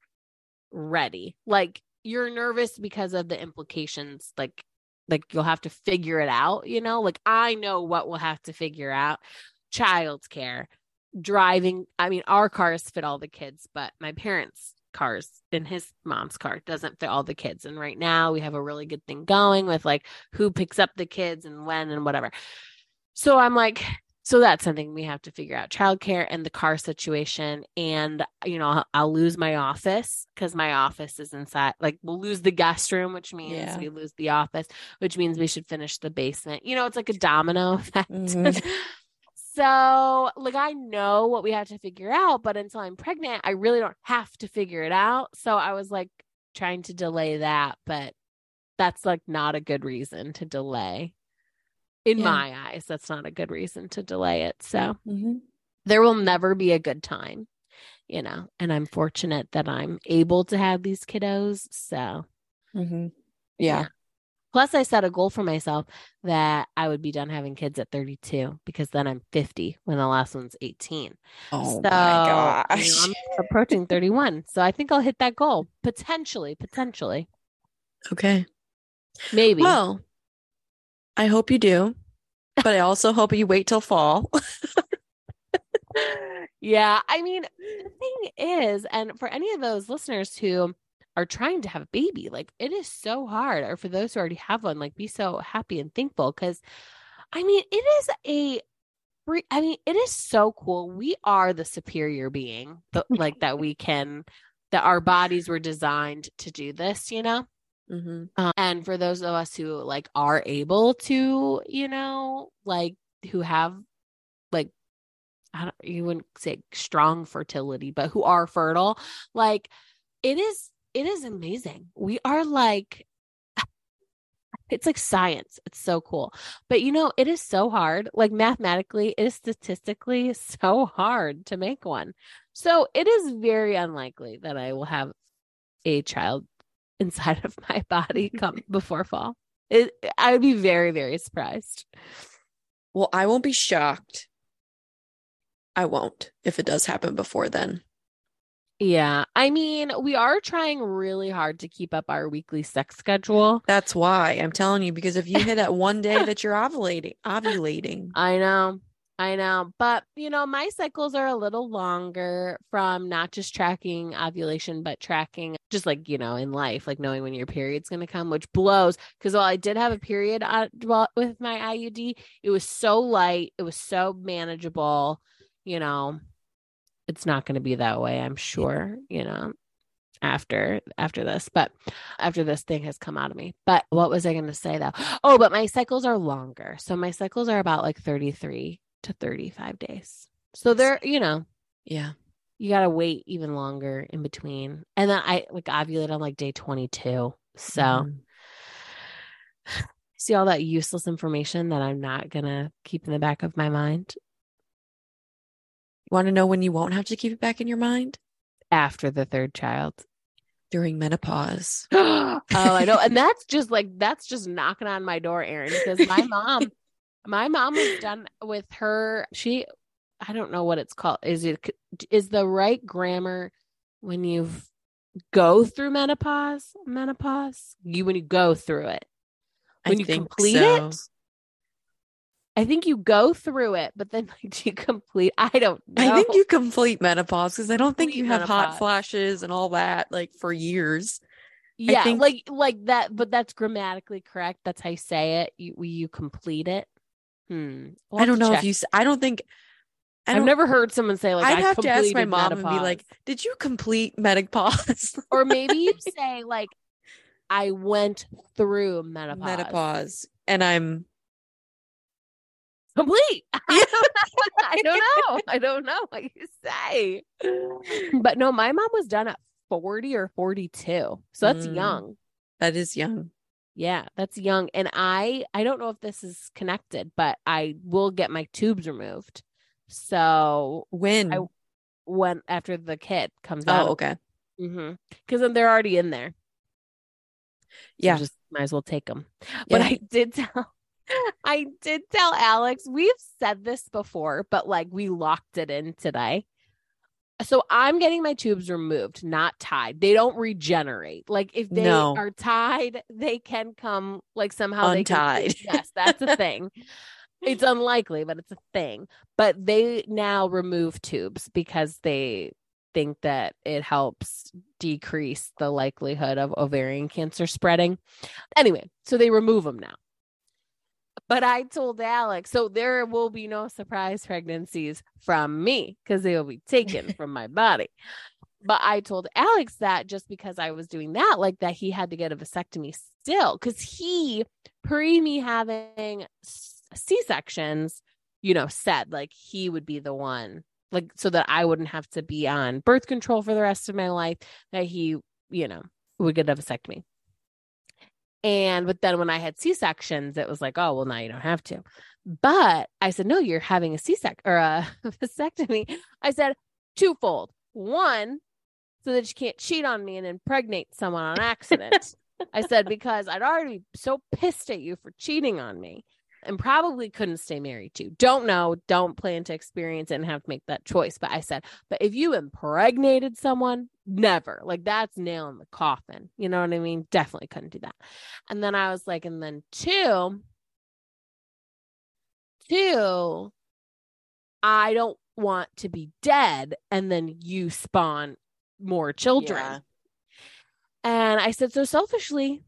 ready. Like, you're nervous because of the implications. Like, like you'll have to figure it out, you know? Like, I know what we'll have to figure out child's care, driving. I mean, our cars fit all the kids, but my parents' cars in his mom's car doesn't fit all the kids. And right now we have a really good thing going with like who picks up the kids and when and whatever. So I'm like, so that's something we have to figure out childcare and the car situation. And, you know, I'll, I'll lose my office because my office is inside. Like, we'll lose the guest room, which means Yeah. we lose the office, which means we should finish the basement. You know, it's like a domino effect. Mhm. so, like, I know what we have to figure out, but until I'm pregnant, I really don't have to figure it out. So, I was like trying to delay that, but that's like not a good reason to delay. In Yeah. my eyes, that's not a good reason to delay it. So, Mhm. there will never be a good time, you know, and I'm fortunate that I'm able to have these kiddos. So, Mhm. Yeah. Yeah. plus, I set a goal for myself that I would be done having kids at 32 because then I'm 50 when the last one's 18. Oh so, my you know. I'm approaching 31. So, I think I'll hit that goal potentially, potentially, Okay. maybe. Well, I hope you do, but I also hope you wait till fall. yeah. I mean, the thing is, and for any of those listeners who are trying to have a baby, like it is so hard, or for those who already have one, like be so happy and thankful because I mean, it is a I mean, it is so cool. We are the superior being, like that we can, that our bodies were designed to do this, you know? Hmm Um, and for those of us who like are able to, you know, like who have like I don't you wouldn't say strong fertility, but who are fertile, like it is it is amazing. We are like it's like science. It's so cool. But you know, it is so hard. Like mathematically, it is statistically so hard to make one. So it is very unlikely that I will have a child inside of my body come before fall. It, I would be very, very surprised. Well, I won't be shocked. I won't if it does happen before then. Yeah. I mean, we are trying really hard to keep up our weekly sex schedule. That's why I'm telling you, because if you hit that one day that you're ovulating, ovulating, I know. I know. But, you know, my cycles are a little longer from not just tracking ovulation, but tracking just like, you know, in life, like knowing when your period's going to come, which blows. Because while I did have a period uh, on, well, with my IUD, it was so light, it was so manageable. You know, it's not going to be that way, I'm sure, you know after after this but after this thing has come out of me but what was i going to say though oh but my cycles are longer so my cycles are about like 33 to 35 days so they're you know yeah. you got to wait even longer in between and then i like ovulate on like day 22 so Mhm. see all that useless information that i'm not going to keep in the back of my mind You want to know when you won't have to keep it back in your mind? After the third child. During menopause. oh, I know. And that's just like that's just knocking on my door, Erin, because my mom my mom was done with her she I don't know what it's called. Is it is the right grammar when you go through menopause? Menopause? You when you go through it. When I you complete so. it? I think you go through it, but then like do you complete I don't know. I think you complete menopause because I don't think Complete you have hot flashes and all that like for years. yeah, think- like like that, but that's grammatically correct. That's how you say it. You you complete it. Hmm. We'll I don't know check. if you. I don't think. I I've never heard someone say like I'd I have to ask my completed mom and be like, "Did you complete menopause?" or maybe you say like I went through menopause. menopause, and I'm. Complete. I don't know. I don't know what you say. But no, my mom was done at 40 or 42. So that's Mm. young. That is young. Yeah, that's young. And I I don't know if this is connected, but I will get my tubes removed. So When? I- when after the kid comes out. oh, okay. Mm-hmm. Because then they're already in there. So Yeah. just might as well take them. But I did tell, I did tell Alex. We've said this before, but like we locked it in today. So I'm getting my tubes removed, not tied. They don't regenerate. Like if they No. are tied, they can come like somehow they can- Untied. yes, that's a thing. it's unlikely, but it's a thing. But they now remove tubes because they think that it helps decrease the likelihood of ovarian cancer spreading. Anyway, so they remove them now. But I told Alex, so there will be no surprise pregnancies from me because they will be taken from my body. But I told Alex that just because I was doing that, like that he had to get a vasectomy still because he, pre me having C sections, you know, said like he would be the one, like so that I wouldn't have to be on birth control for the rest of my life, that he, you know, would get a vasectomy. And but then when I had C sections, it was like, oh well, now you don't have to. But I said, no, you're having a C sec or a vasectomy. I said twofold. One, so that you can't cheat on me and impregnate someone on accident. I said because I'd already be so pissed at you for cheating on me and probably couldn't stay married to. Don't know, don't plan to experience it and have to make that choice. But I said, but if you impregnated someone, never. Like that's nail in the coffin. You know what I mean? Definitely couldn't do that. And then I was like, and then two, two, I don't want to be dead and then you spawn more children. Yeah. And I said, so selfishly,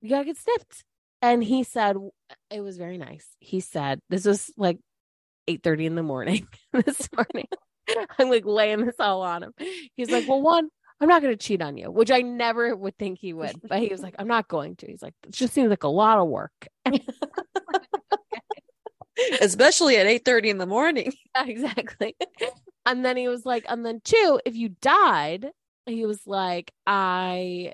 you gotta get snipped. And he said, it was very nice. He said, this was like 8 30 in the morning this morning. I'm like laying this all on him. He's like, well, one, I'm not going to cheat on you, which I never would think he would. But he was like, I'm not going to. He's like, it just seems like a lot of work. Especially at eight thirty in the morning. Yeah, exactly. and then he was like, and then two, if you died, he was like, I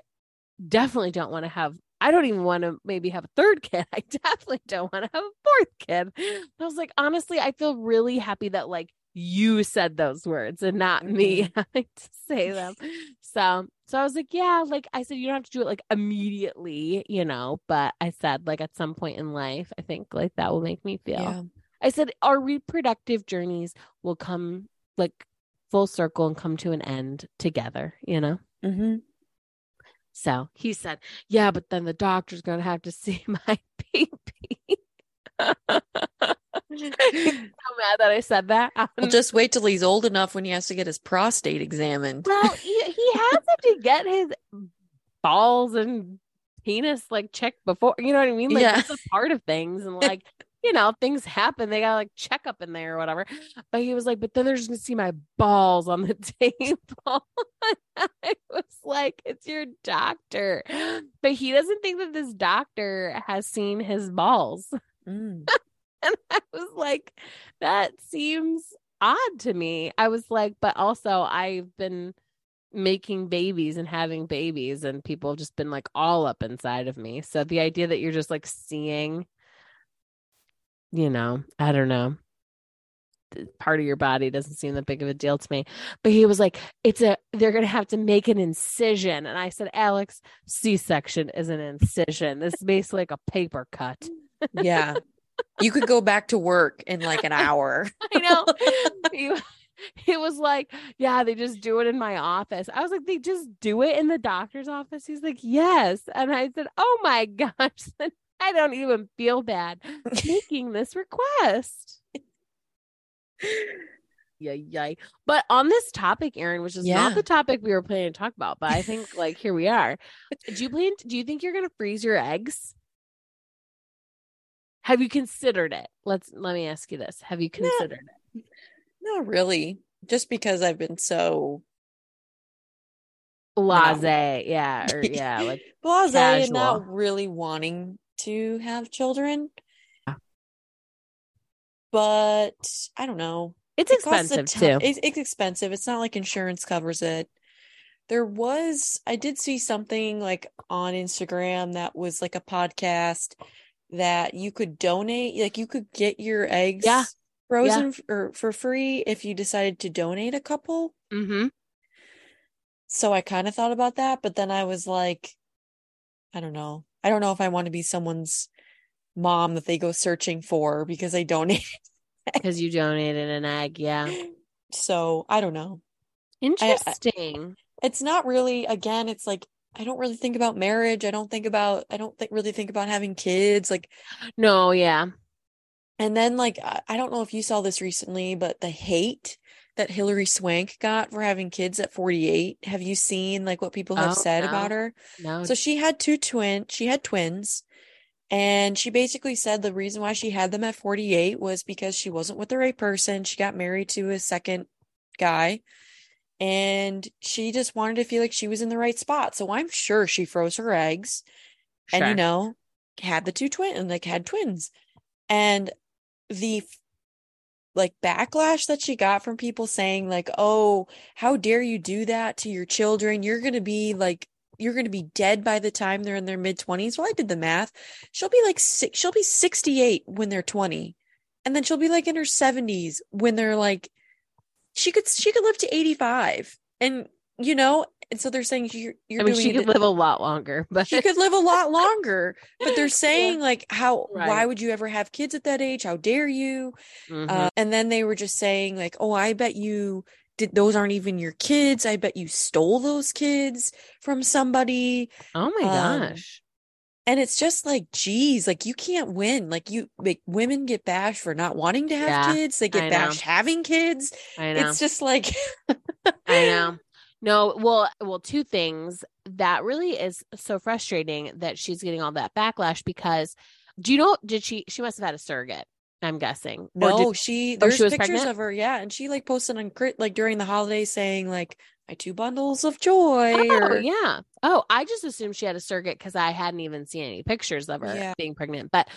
definitely don't want to have. I don't even want to maybe have a third kid. I definitely don't want to have a fourth kid. I was like, honestly, I feel really happy that like you said those words and not me having to say them. So, so I was like, yeah, like I said, you don't have to do it like immediately, you know, but I said like at some point in life, I think like that will make me feel. Yeah. I said our reproductive journeys will come like full circle and come to an end together, you know? Mm-hmm. So he said, Yeah, but then the doctor's going to have to see my baby. So mad that I said that. Well, just wait till he's old enough when he has to get his prostate examined. well, he, he has to get his balls and penis like checked before, you know what I mean? Like, Yeah. that's a part of things. And like, you know, things happen. They got like check up in there or whatever. But he was like, but then they're just gonna see my balls on the table. I was like, it's your doctor. But he doesn't think that this doctor has seen his balls. Mm. And I was like, that seems odd to me. I was like, but also I've been making babies and having babies, and people have just been like all up inside of me. So the idea that you're just like seeing, you know, I don't know. part of your body doesn't seem that big of a deal to me. But he was like, it's a, they're going to have to make an incision. And I said, Alex, C section is an incision. This is basically like a paper cut. Yeah. You could go back to work in like an hour. I know. You, it was like, yeah, they just do it in my office. I was like, they just do it in the doctor's office. He's like, yes. And I said, oh my gosh, I don't even feel bad making this request. yeah, yeah. But on this topic, Erin, which is Yeah. not the topic we were planning to talk about, but I think like here we are. Do you plan? Do you think you're gonna freeze your eggs? Have you considered it? Let's let me ask you this: Have you considered it? Not really. Just because I've been so Blase, yeah, or yeah, like blase and not really wanting to have children. Yeah. But I don't know. it's It expensive too. It's, it's expensive. It's not like insurance covers it. There was, I did see something like on Instagram that was like a podcast that you could donate, like you could get your eggs Yeah. frozen f- or for free if you decided to donate a couple. Mm-hmm. So I kind of thought about that, but then I was like, I don't know. I don't know if I want to be someone's mom that they go searching for because I donate. Because you donated an egg, yeah. So I don't know. Interesting. It's not really, again, it's like, I don't really think about marriage. I don't think about, I don't think really think about having kids. Like, no, yeah. and then like, I, I don't know if you saw this recently, but the hate that Hilary Swank got for having kids at 48. Have you seen like what people have Oh, said no. about her? No. So she had two twin, she had twins, and she basically said the reason why she had them at 48 was because she wasn't with the right person. She got married to a second guy, and she just wanted to feel like she was in the right spot. So I'm sure she froze her eggs and you know, had the two twin and like had twins. And the like backlash that she got from people saying like, "Oh, how dare you do that to your children? You're going to be like you're going to be dead by the time they're in their mid 20s." Well, I did the math. She'll be like six, she'll be 68 when they're 20. And then she'll be like in her 70s when they're like she could she could live to 85. And you know, and so they're saying you're you're I mean, she it- could live a lot longer, but she could live a lot longer but they're saying like how Right. why would you ever have kids at that age how dare you Mhm. uh, and then they were just saying like oh i bet you did those aren't even your kids i bet you stole those kids from somebody oh my um, gosh. and it's just like geez like you can't win like you like women get bashed for not wanting to have Yeah, kids they I get know. bashed having kids I know. it's just like I know. No, well, well, two things that really is so frustrating that she's getting all that backlash because do you know did she she must have had a surrogate, I'm guessing. No, did- she there's she pictures pregnant? of her, yeah, and she like posted on like during the holidays saying like my two bundles of joy Oh, or yeah. Oh, I just assumed she had a surrogate because I hadn't even seen any pictures of her Yeah. being pregnant. But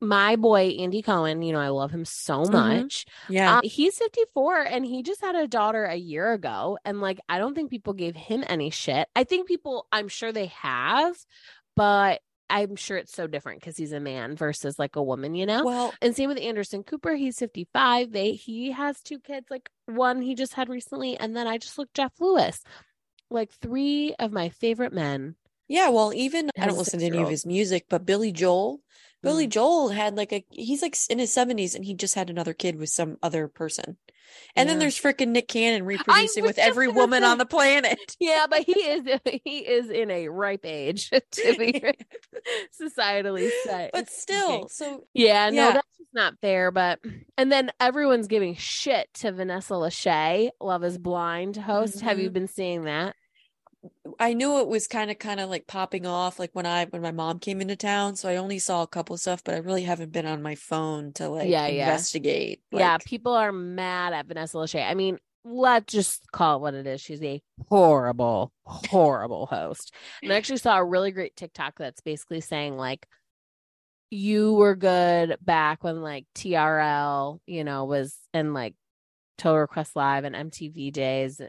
my boy, Andy Cohen, you know, I love him so Mhm. much. yeah. Um, he's 54 and he just had a daughter a year ago. And like, I don't think people gave him any shit. I think people, I'm sure they have, but I'm sure it's so different because he's a man versus like a woman, you know? well, and same with Anderson Cooper. He's 55. They he has two kids, like one he just had recently. And then I just looked Jeff Lewis. Like three of my favorite men. yeah, well, even I don't listen to any of his music, but Billy Joel, Billy Mm. Joel had like a he's like in his 70s and he just had another kid with some other person. And then there's freaking Nick Cannon reproducing with every woman on the planet. Yeah, but he is he is in a ripe age to be societally set. but still, so Yeah, no, Yeah. that's just not fair. But and then everyone's giving shit to Vanessa Lachey, Love is Blind host. Have you Mhm. been seeing that? I knew it was kind of kind of like popping off like when I when my mom came into town, so I only saw a couple stuff, but I really haven't been on my phone to like Yeah, yeah. investigate. yeah, like- people are mad at Vanessa Lachey. I mean, let's just call it what it is. She's a horrible, horrible host. And I actually saw a really great TikTok that's basically saying like you were good back when like TRL, you know, was in like Total Request Live and MTV days,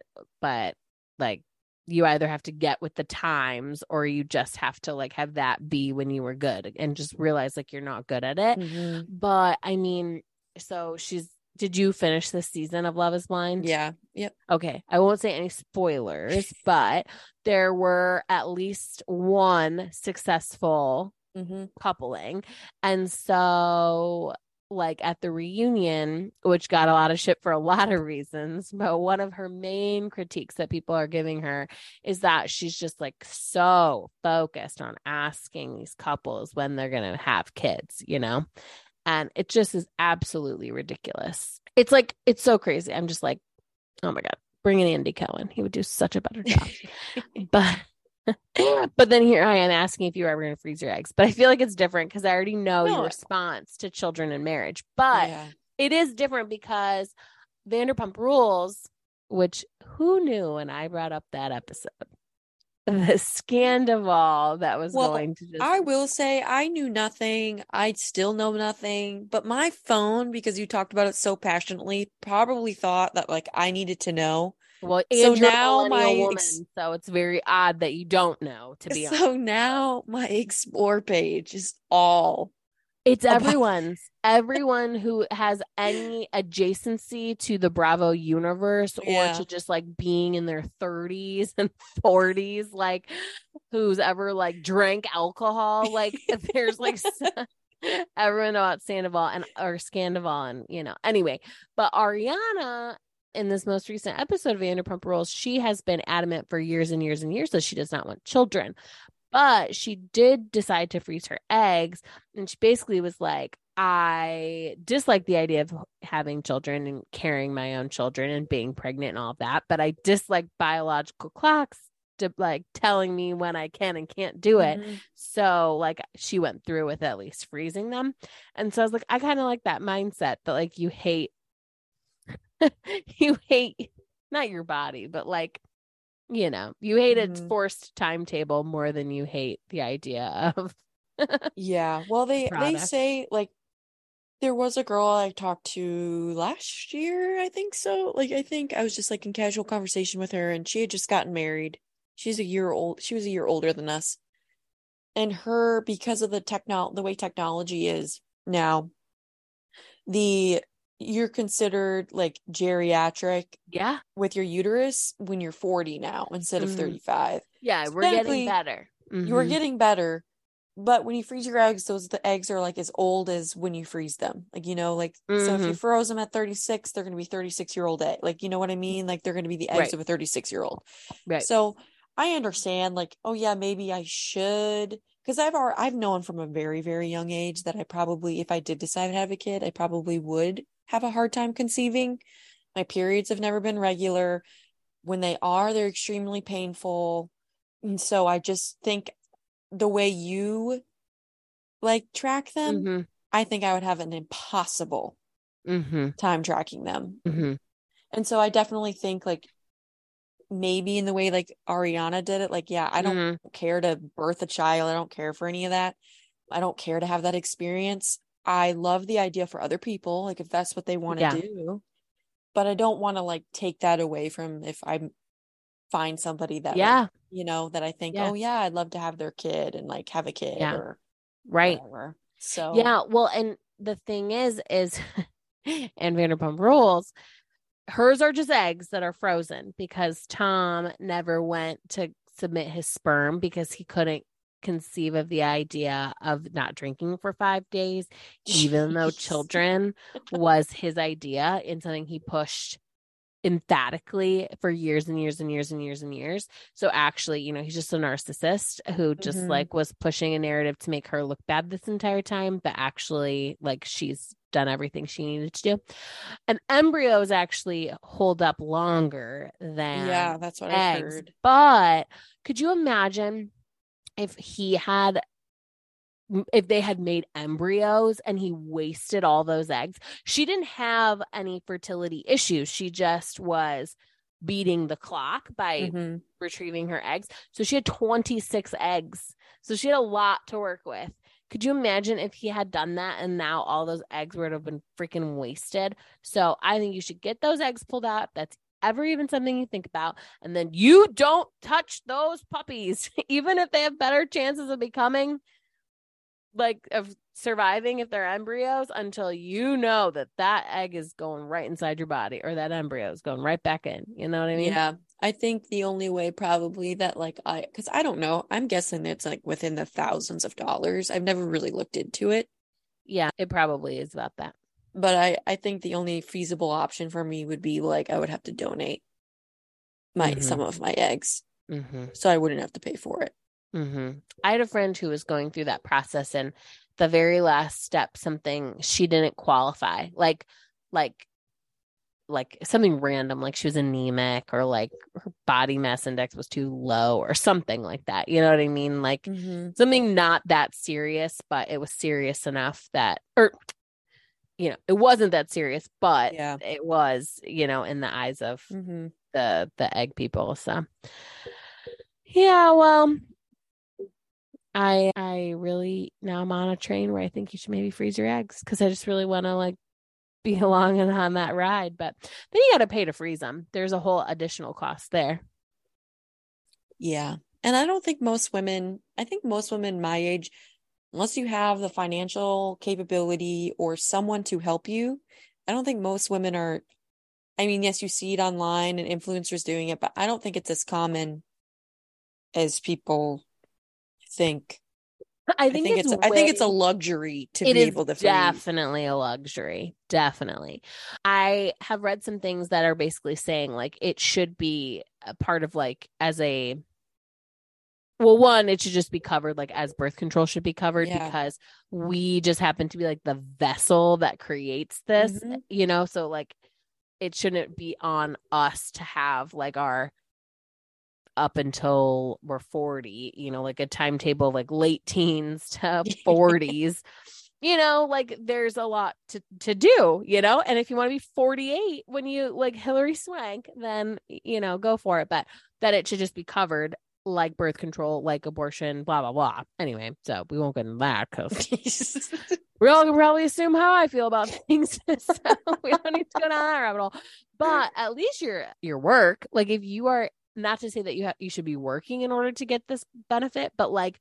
but like you either have to get with the times or you just have to like have that be when you were good and just realize like you're not good at it. Mhm. But I mean, so she's did you finish this season of Love is Blind? Yeah. Yep. Okay. I won't say any spoilers, but there were at least one successful Mm-hmm. coupling. And so, like at the reunion, which got a lot of shit for a lot of reasons, but one of her main critiques that people are giving her is that she's just like so focused on asking these couples when they're going to have kids, you know? And it just is absolutely ridiculous. It's like, it's so crazy. I'm just like, oh my God, bring in Andy Cohen. He would do such a better job. but but then here I am asking if you're ever going to freeze your eggs. But I feel like it's different because I already know No. your response to children and marriage. But yeah. it is different because Vanderpump Rules, which who knew when I brought up that episode, the scandal that was Well, going to just I will say I knew nothing. I still know nothing, but my phone, because you talked about it so passionately, probably thought that like I needed to know. Well, so now my woman, ex- so it's very odd that you don't know. To be honest, So now my explore page is all It's about- everyone's. Everyone who has any adjacency to the Bravo universe or Yeah. to just like being in their 30s and 40s, like who's ever like drank alcohol. Like there's like everyone about Sandoval and or Scandoval and you know. Anyway, but Ariana in this most recent episode of Vanderpump Rules, she has been adamant for years and years and years that she does not want children. But she did decide to freeze her eggs and she basically was like i dislike the idea of having children and carrying my own children and being pregnant and all of that but i dislike biological clocks to like telling me when i can and can't do it Mhm. so like she went through with at least freezing them and so i was like i kind of like that mindset that like you hate you hate not your body but like you know you hate its Mhm. forced timetable more than you hate the idea of Yeah. Well, they they say like there was a girl I talked to last year, I think so. Like I think I was just like in casual conversation with her and she had just gotten married. She's a year old. She was a year older than us. And her because of the techno the way technology is now the you're considered like geriatric yeah with your uterus when you're 40 now instead of Mhm. 35. yeah So we're getting technically, better you are Mhm. getting better but when you freeze your eggs those the eggs are like as old as when you freeze them like you know like so if you Mhm. froze them at 36 they're going to be 36 year old egg like you know what i mean like they're going to be the eggs Right. of a 36 year old right so i understand like oh yeah maybe i should because i've already, i've known from a very very young age that i probably if i did decide to have a kid i probably would have a hard time conceiving my periods have never been regular when they are they're extremely painful and so i just think the way you like track them Mhm. i think i would have an impossible Mhm. time tracking them Mhm. and so i definitely think like maybe in the way like ariana did it like yeah i don't Mhm. care to birth a child i don't care for any of that i don't care to have that experience i love the idea for other people like if that's what they want to Yeah. do but i don't want to like take that away from if i find somebody that like, yeah you know that i think Yeah. oh yeah i'd love to have their kid and like have a kid Yeah. or right whatever. so yeah well and the thing is is and vanderpump rules hers are just eggs that are frozen because tom never went to submit his sperm because he couldn't conceive of the idea of not drinking for five days even though children was his idea and something he pushed emphatically for years and years and years and years and years. So actually, you know, he's just a narcissist who just Mhm. like was pushing a narrative to make her look bad this entire time, but actually like she's done everything she needed to do. And embryos actually hold up longer than yeah that's what i heard But could you imagine if he had if they had made embryos and he wasted all those eggs? She didn't have any fertility issues. She just was beating the clock by Mhm. retrieving her eggs. So she had 26 eggs. So she had a lot to work with. Could you imagine if he had done that and now all those eggs would have been freaking wasted? So I think you should get those eggs pulled out. That's ever even something you think about. And then you don't touch those puppies, even if they have better chances of becoming like of surviving if they're embryos until you know that that egg is going right inside your body or that embryo is going right back in. You know what I mean? Yeah. I think the only way probably that like I because I don't know. I'm guessing it's like within the thousands of dollars. I've never really looked into it. Yeah, it probably is about that. But I I think the only feasible option for me would be like I would have to donate my Mhm. some of my eggs Mm-hmm. so I wouldn't have to pay for it. Mm-hmm. I had a friend who was going through that process, and the very last step, something she didn't qualify, like, like, like something random, like she was anemic or like her body mass index was too low or something like that. You know what I mean? Like Mm-hmm. something not that serious, but it was serious enough that, or, you know, it wasn't that serious, but Yeah. it was, you know, in the eyes of Mm-hmm. the the egg people so yeah well i i really now i'm on a train where i think you should maybe freeze your eggs because i just really want to like be along and on that ride but then you got to pay to freeze them there's a whole additional cost there Yeah. And I don't think most women, I think most women my age, unless you have the financial capability or someone to help you, I don't think most women are. I mean, yes, you see it online and influencers doing it, but I don't think it's as common as people think. i I think, think, it's, it's, I think it's a luxury to be able to definitely a luxury. Definitely. I have read some things that are basically saying like it should be a part of like as a well, one, it should just be covered like as birth control should be covered Yeah. because we just happen to be like the vessel that creates this, Mhm. you know? So like it shouldn't be on us to have like our up until we're 40, you know, like a timetable like late teens to 40s. You know, like there's a lot to to do, you know? And if you want to be 48 when you like Hilary Swank, then you know, go for it, but that it should just be covered like birth control, like abortion, blah blah blah. Anyway, so we won't get into that because we all can probably assume how I feel about things. so we don't need to go down that rabbit hole. But at least your your work, like if you are not to say that you have you should be working in order to get this benefit, but like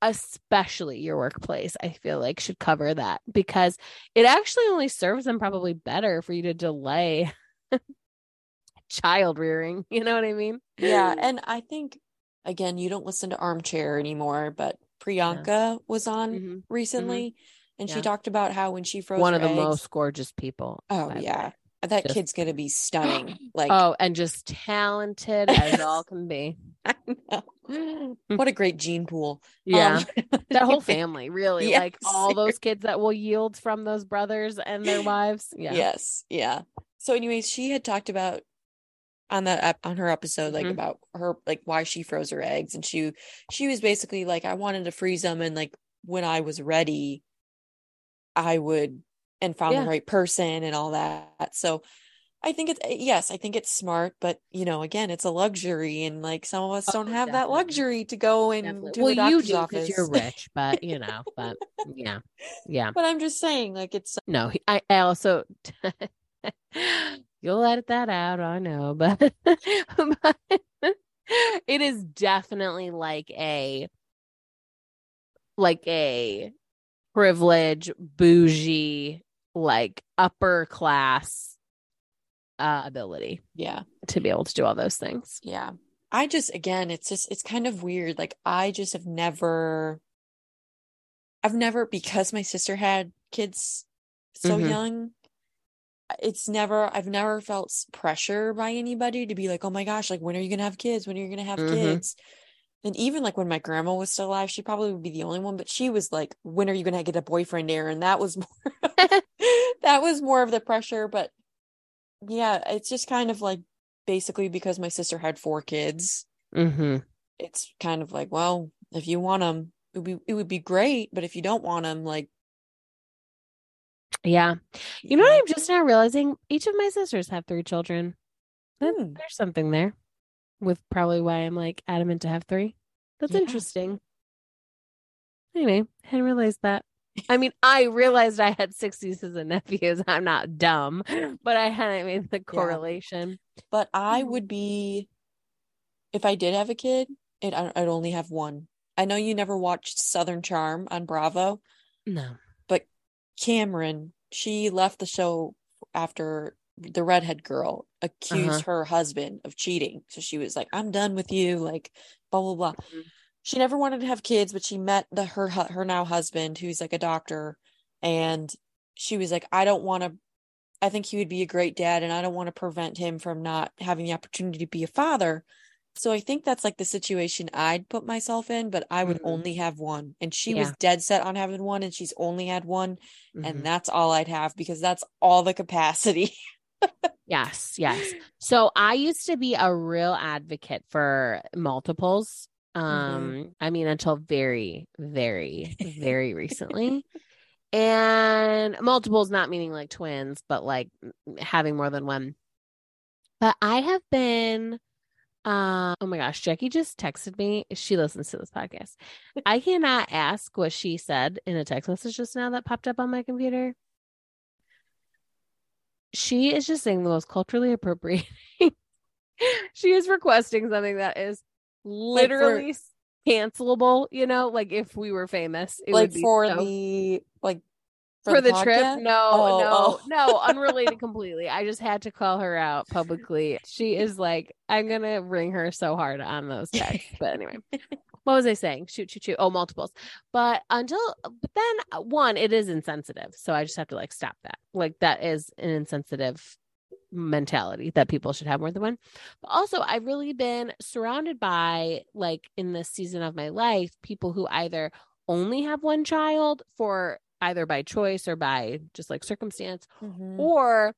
especially your workplace, I feel like should cover that because it actually only serves them probably better for you to delay child rearing. You know what I mean? Yeah, and I think again, you don't listen to Armchair anymore, but Priyanka was on Mhm. recently, and she talked about how when she froze One of the eggs- most gorgeous people. Oh yeah, that Just- kid's gonna be stunning. Like, Oh, and just talented as all can be. I know. what a great gene pool. Yeah. Um, that whole family, really. Yeah, like all those kids that will yield from those brothers and their wives. Yeah. Yes, yeah. So, anyways, she had talked about on that on her episode, like Mhm. about her like why she froze her eggs, and she she was basically like, I wanted to freeze them, and like when I was ready, I would and found Yeah. the right person and all that. So. I think it's yes, I think it's smart, but you know, again, it's a luxury, and like some of us Oh, don't have that luxury to go and Definitely. to Well, a you do office. because you're rich, but you know, but yeah. Yeah. But I'm just saying, like it's No, I, I also you'll edit that out, I know, but, but it is definitely like a like a privilege, bougie, like upper class uh ability yeah. to be able to do all those things. Yeah. I just again, it's just it's kind of weird. Like I just have never I've never because my sister had kids so Mhm. young. It's never I've never felt pressure by anybody to be like, "Oh my gosh, like when are you to have kids? When are you to have Mhm. kids?" And even like when my grandma was still alive, she probably would be the only one, but she was like, "When are you to get a boyfriend, Erin?" That was more that was more of the pressure, but yeah, it's just kind of like basically because my sister had four kids Mm-hmm. it's kind of like, well, if you want them, it would be, it would be great. But if you don't want them, like, Yeah. You know what I'm just now realizing? Each of my sisters have three children. Hmm. There's something there with probably why I'm like adamant to have three. That's Yeah. interesting. Anyway, I hadn't realized that. I mean, I realized I had six nieces and nephews. I'm not dumb, but I hadn't made the correlation. But I Mhm. would be, if I did have a kid, it I'd only have one. I know you never watched Southern Charm on Bravo. No. Cameran, she left the show after the redhead girl accused Uh-huh. her husband of cheating. So she was like, "I'm done with you." Like, blah blah blah. Mhm. She never wanted to have kids, but she met the her her now husband, who's like a doctor, and she was like, "I don't want to. I think he would be a great dad, and I don't want to prevent him from not having the opportunity to be a father." So I think that's like the situation I'd put myself in, but I would Mhm. only have one. And she was dead set on having one, and she's only had one Mhm. and that's all I'd have because that's all the capacity. Yes, yes. So I used to be a real advocate for multiples. Um, I mean, until very, very, very recently. And multiples not meaning like twins, but like having more than one. But I have been uh oh my gosh, Jackie just texted me. She listens to this podcast. I cannot ask what she said in a text message just now that popped up on my computer. She is just saying the most culturally appropriate. she is requesting something that is Like for- literally cancelable, you know, like if we were famous, it like would be for so- the like for, the, trip. No, Oh, no, oh. no, unrelated completely. I just had to call her out publicly. She is like, I'm gonna ring her so hard on those texts. But anyway, what was I saying? Shoot, shoot, shoot. Oh, multiples. But until, but then uh, one, it is insensitive. So I just have to like stop that. Like that is an insensitive mentality that people should have more than one. But also, I've really been surrounded by like in this season of my life, people who either only have one child for either by choice or by just like circumstance, Mhm. or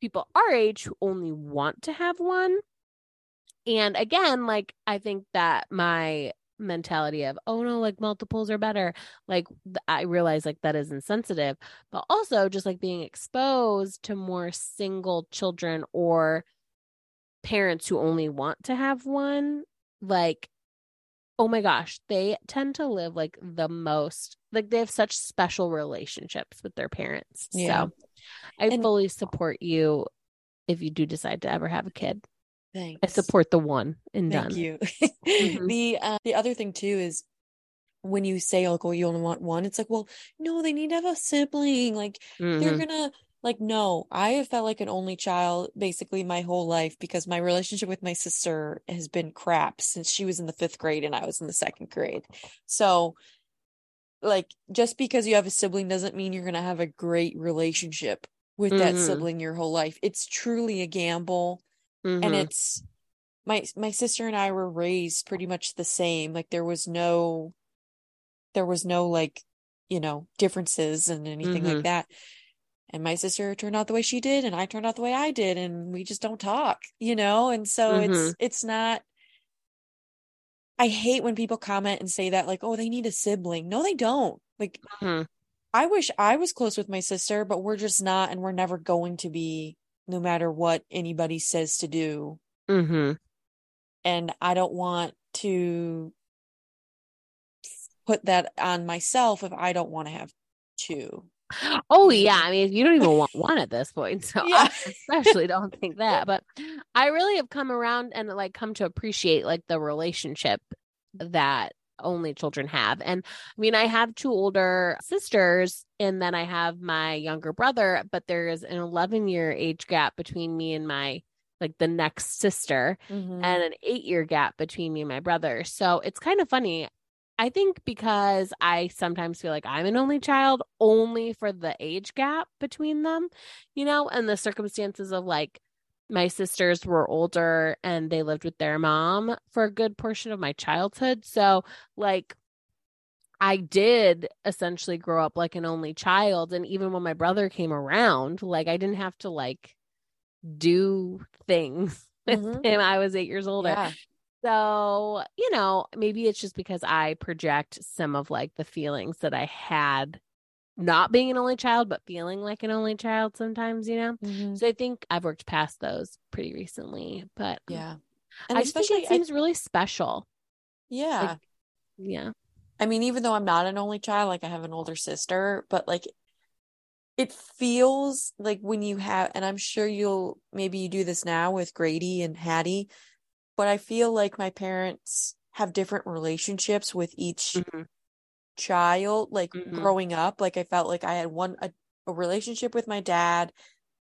people our age who only want to have one. And again, like I think that my mentality of oh no like multiples are better like i realize like that is insensitive but also just like being exposed to more single children or parents who only want to have one like oh my gosh they tend to live like the most like they have such special relationships with their parents Yeah. so i And- fully support you if you do decide to ever have a kid Thanks. i support the one and Thank done you. Mhm. The uh, the other thing too is when you say like, "Oh, you only want one," it's like, well, no, they need to have a sibling. Like they're Mhm. gonna like no. I have felt like an only child basically my whole life because my relationship with my sister has been crap since she was in the fifth grade and I was in the second grade. So like just because you have a sibling doesn't mean you're gonna have a great relationship with that Mhm. sibling your whole life. It's truly a gamble and Mhm. it's my my sister and I were raised pretty much the same. Like there was no there was no like, you know, differences and anything Mhm. like that. And my sister turned out the way she did and I turned out the way I did and we just don't talk, you know? And so it's it's not I hate when people comment and say that like, "Oh, they need a sibling." No, they don't. Like Mhm. I wish I was close with my sister, but we're just not and we're never going to be no matter what anybody says to do Mhm. and I don't want to put that on myself if I don't want to have two. Oh yeah, I mean, you don't even want one at this point, so Yeah. I especially don't think that. But I really have come around and like come to appreciate like the relationship that only children have. And I mean, I have two older sisters, and then I have my younger brother, but there is an 11 year age gap between me and my like the next sister. Mhm. and an eight year gap between me and my brother. So it's kind of funny. I think because I sometimes feel like I'm an only child only for the age gap between them, you know, and the circumstances of like my sisters were older and they lived with their mom for a good portion of my childhood. So, like, I did essentially grow up like an only child. And even when my brother came around, like, I didn't have to like do things with Mhm. him. I was eight years older. Yeah. So, you know, maybe it's just because I project some of like the feelings that I had not being an only child, but feeling like an only child sometimes, you know? Mhm. So I think I've worked past those pretty recently, but Yeah. I just think especially it I- seems really special. yeah. Yeah. I mean, even though I'm not an only child, like I have an older sister, but like it feels like when you have, and I'm sure you'll maybe you do this now with Grady and Hattie, but I feel like my parents have different relationships with each Mhm. child like Mhm. growing up like i felt like i had one a, a relationship with my dad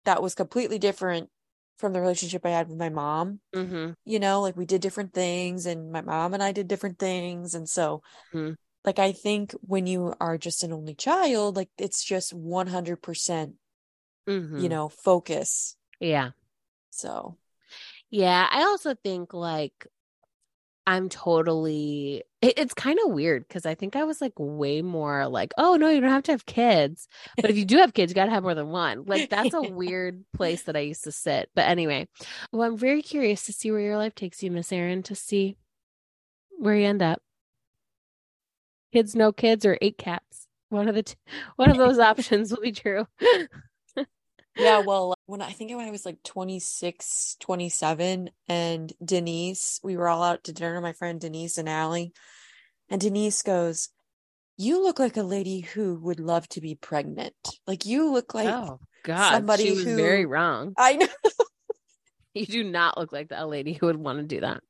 that was completely different from the relationship i had with my mom Mhm. you know like we did different things and my mom and i did different things and so Mhm. like i think when you are just an only child like it's just 100% Mhm. you know focus Yeah. so Yeah, I also think like I'm totally it, it's kind of weird because I think I was like way more like, oh no, you don't have to have kids. But if you do have kids, you gotta have more than one. Like that's a weird place that I used to sit. But anyway, well, I'm very curious to see where your life takes you, Miss Erin, to see where you end up. Kids, no kids, or eight cats. One of the two, one of those options will be true. yeah well when i think when i was like 26 27 and denise we were all out to dinner my friend denise and Allie, and denise goes you look like a lady who would love to be pregnant like you look like oh God, somebody she was very wrong. i know You do not look like the lady who would want to do that.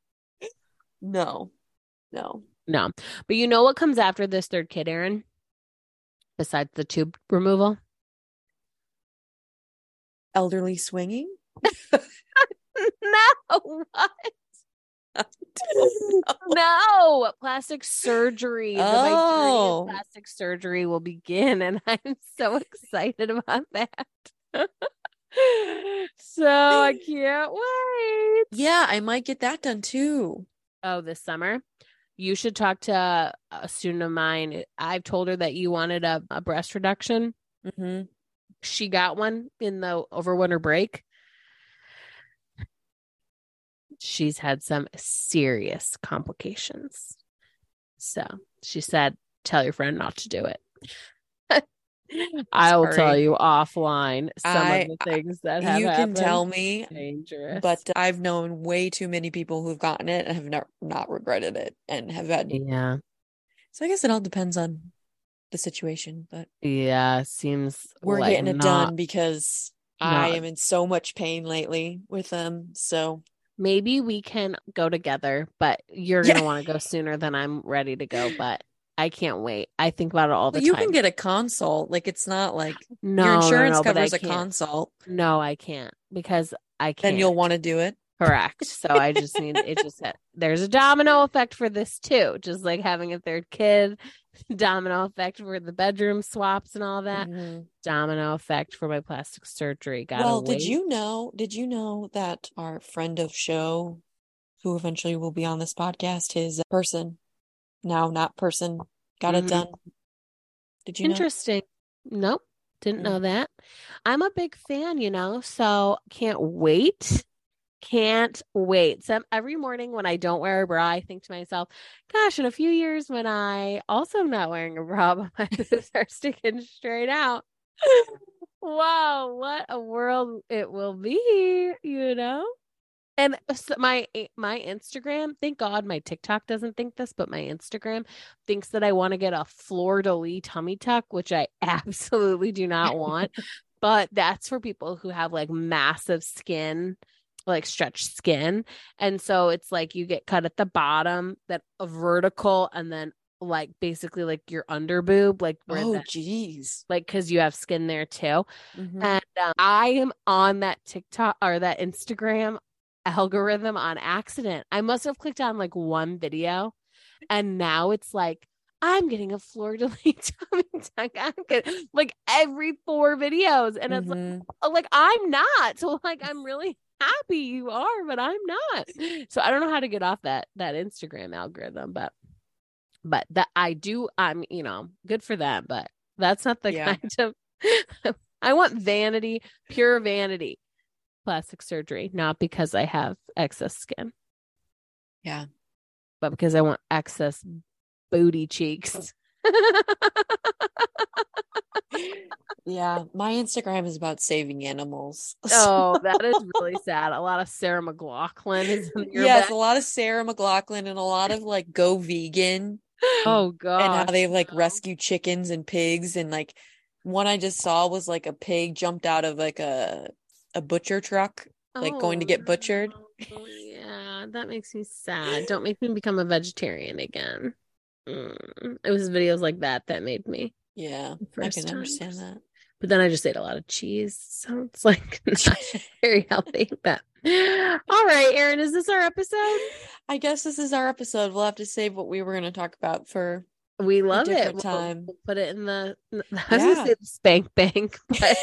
no no No. But you know what comes after this third kid, Erin? Besides the tube removal? Elderly swinging no. What? No. Plastic surgery. The my journey Oh. plastic surgery will begin. And I'm so excited about that. so I can't wait. yeah i might get that done too Oh, this summer. You should talk to a student of mine. I've told her that you wanted a, a breast reduction. mm-hmm. She got one in the over winter break. She's had some serious complications. So she said, tell your friend not to do it. I will tell you offline some I- of the uh, things that have you can tell me dangerous. but I've known way too many people who've gotten it and have not not regretted it and have had. yeah, So I guess it all depends on the situation, but yeah, seems we're like getting it not- done because I am in so much pain lately with them. So Maybe we can go together, but you're gonna want to go sooner than I'm ready to go. But I can't wait. I think about it all the but you time. can get a consult. Like it's not like no, your no, insurance no, I covers a consult. No, I can't because I can't. Then you'll want to do it. Correct. So I just need it. Just there's a domino effect for this too. Just like having a third kid, domino effect for the bedroom swaps and all that. Mhm. Domino effect for my plastic surgery. Gotta Well, wait. did you know? Did you know that our friend of show, who eventually will be on this podcast, his person, now not person, got Mhm. it done? Did you know? Interesting. Nope. Didn't Mm. know that. I'm a big fan, you know, so can't wait. Can't wait. So every morning when I don't wear a bra, I think to myself, gosh, in a few years when I also am not wearing a bra, but my boobs are sticking straight out. wow, what a world it will be, you know? And s- my eh, my Instagram, thank God my TikTok doesn't think this, but my Instagram thinks that I want to get a fleur de lis tummy tuck, which I absolutely do not want. but that's for people who have like massive skin, like stretched skin. And so it's like you get cut at the bottom, that a vertical, and then like basically like your under boob, like where Oh, geez. like because you have skin there too. Mhm. And um, I am on that TikTok or that Instagram algorithm on accident. I must have clicked on like one video and now it's like, I'm getting a fleur de lis tummy tuck. I'm getting, like every four videos. And it's like, Mhm. oh, like, I'm not. So like, I'm really happy you are, but I'm not. So I don't know how to get off that, that Instagram algorithm, but, but that I do, I'm, you know, good for them, but that's not the Yeah. kind of, I want vanity, pure vanity, plastic surgery, not because I have excess skin, Yeah. but because I want excess booty cheeks. Yeah. My Instagram is about saving animals. oh, that is really sad. A lot of Sarah McLachlan is in your yes, back. a lot of Sarah McLachlan and a lot of like go vegan Oh god. and how they like rescue chickens and pigs and like one I just saw was like a pig jumped out of like a a butcher truck like, going to oh, get butchered. no. Yeah, that makes me sad. Don't make me become a vegetarian again. Mm. It was videos like that that made me. Yeah, I can understand that. But then I just ate a lot of cheese, so it's like not very healthy. But all right, Erin, is this our episode? I guess this is our episode. We'll have to save what we were going to talk about for. We love it. Time. We'll, we'll put it in the. I was yeah. going to say the spank bank, but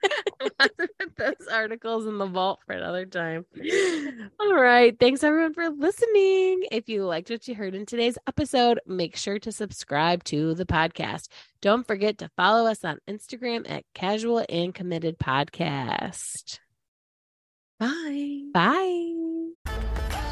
those articles in the vault for another time. All right. Thanks everyone for listening. If you liked what you heard in today's episode, make sure to subscribe to the podcast. Don't forget to follow us on Instagram at Casual and Committed Podcast. Bye. Bye.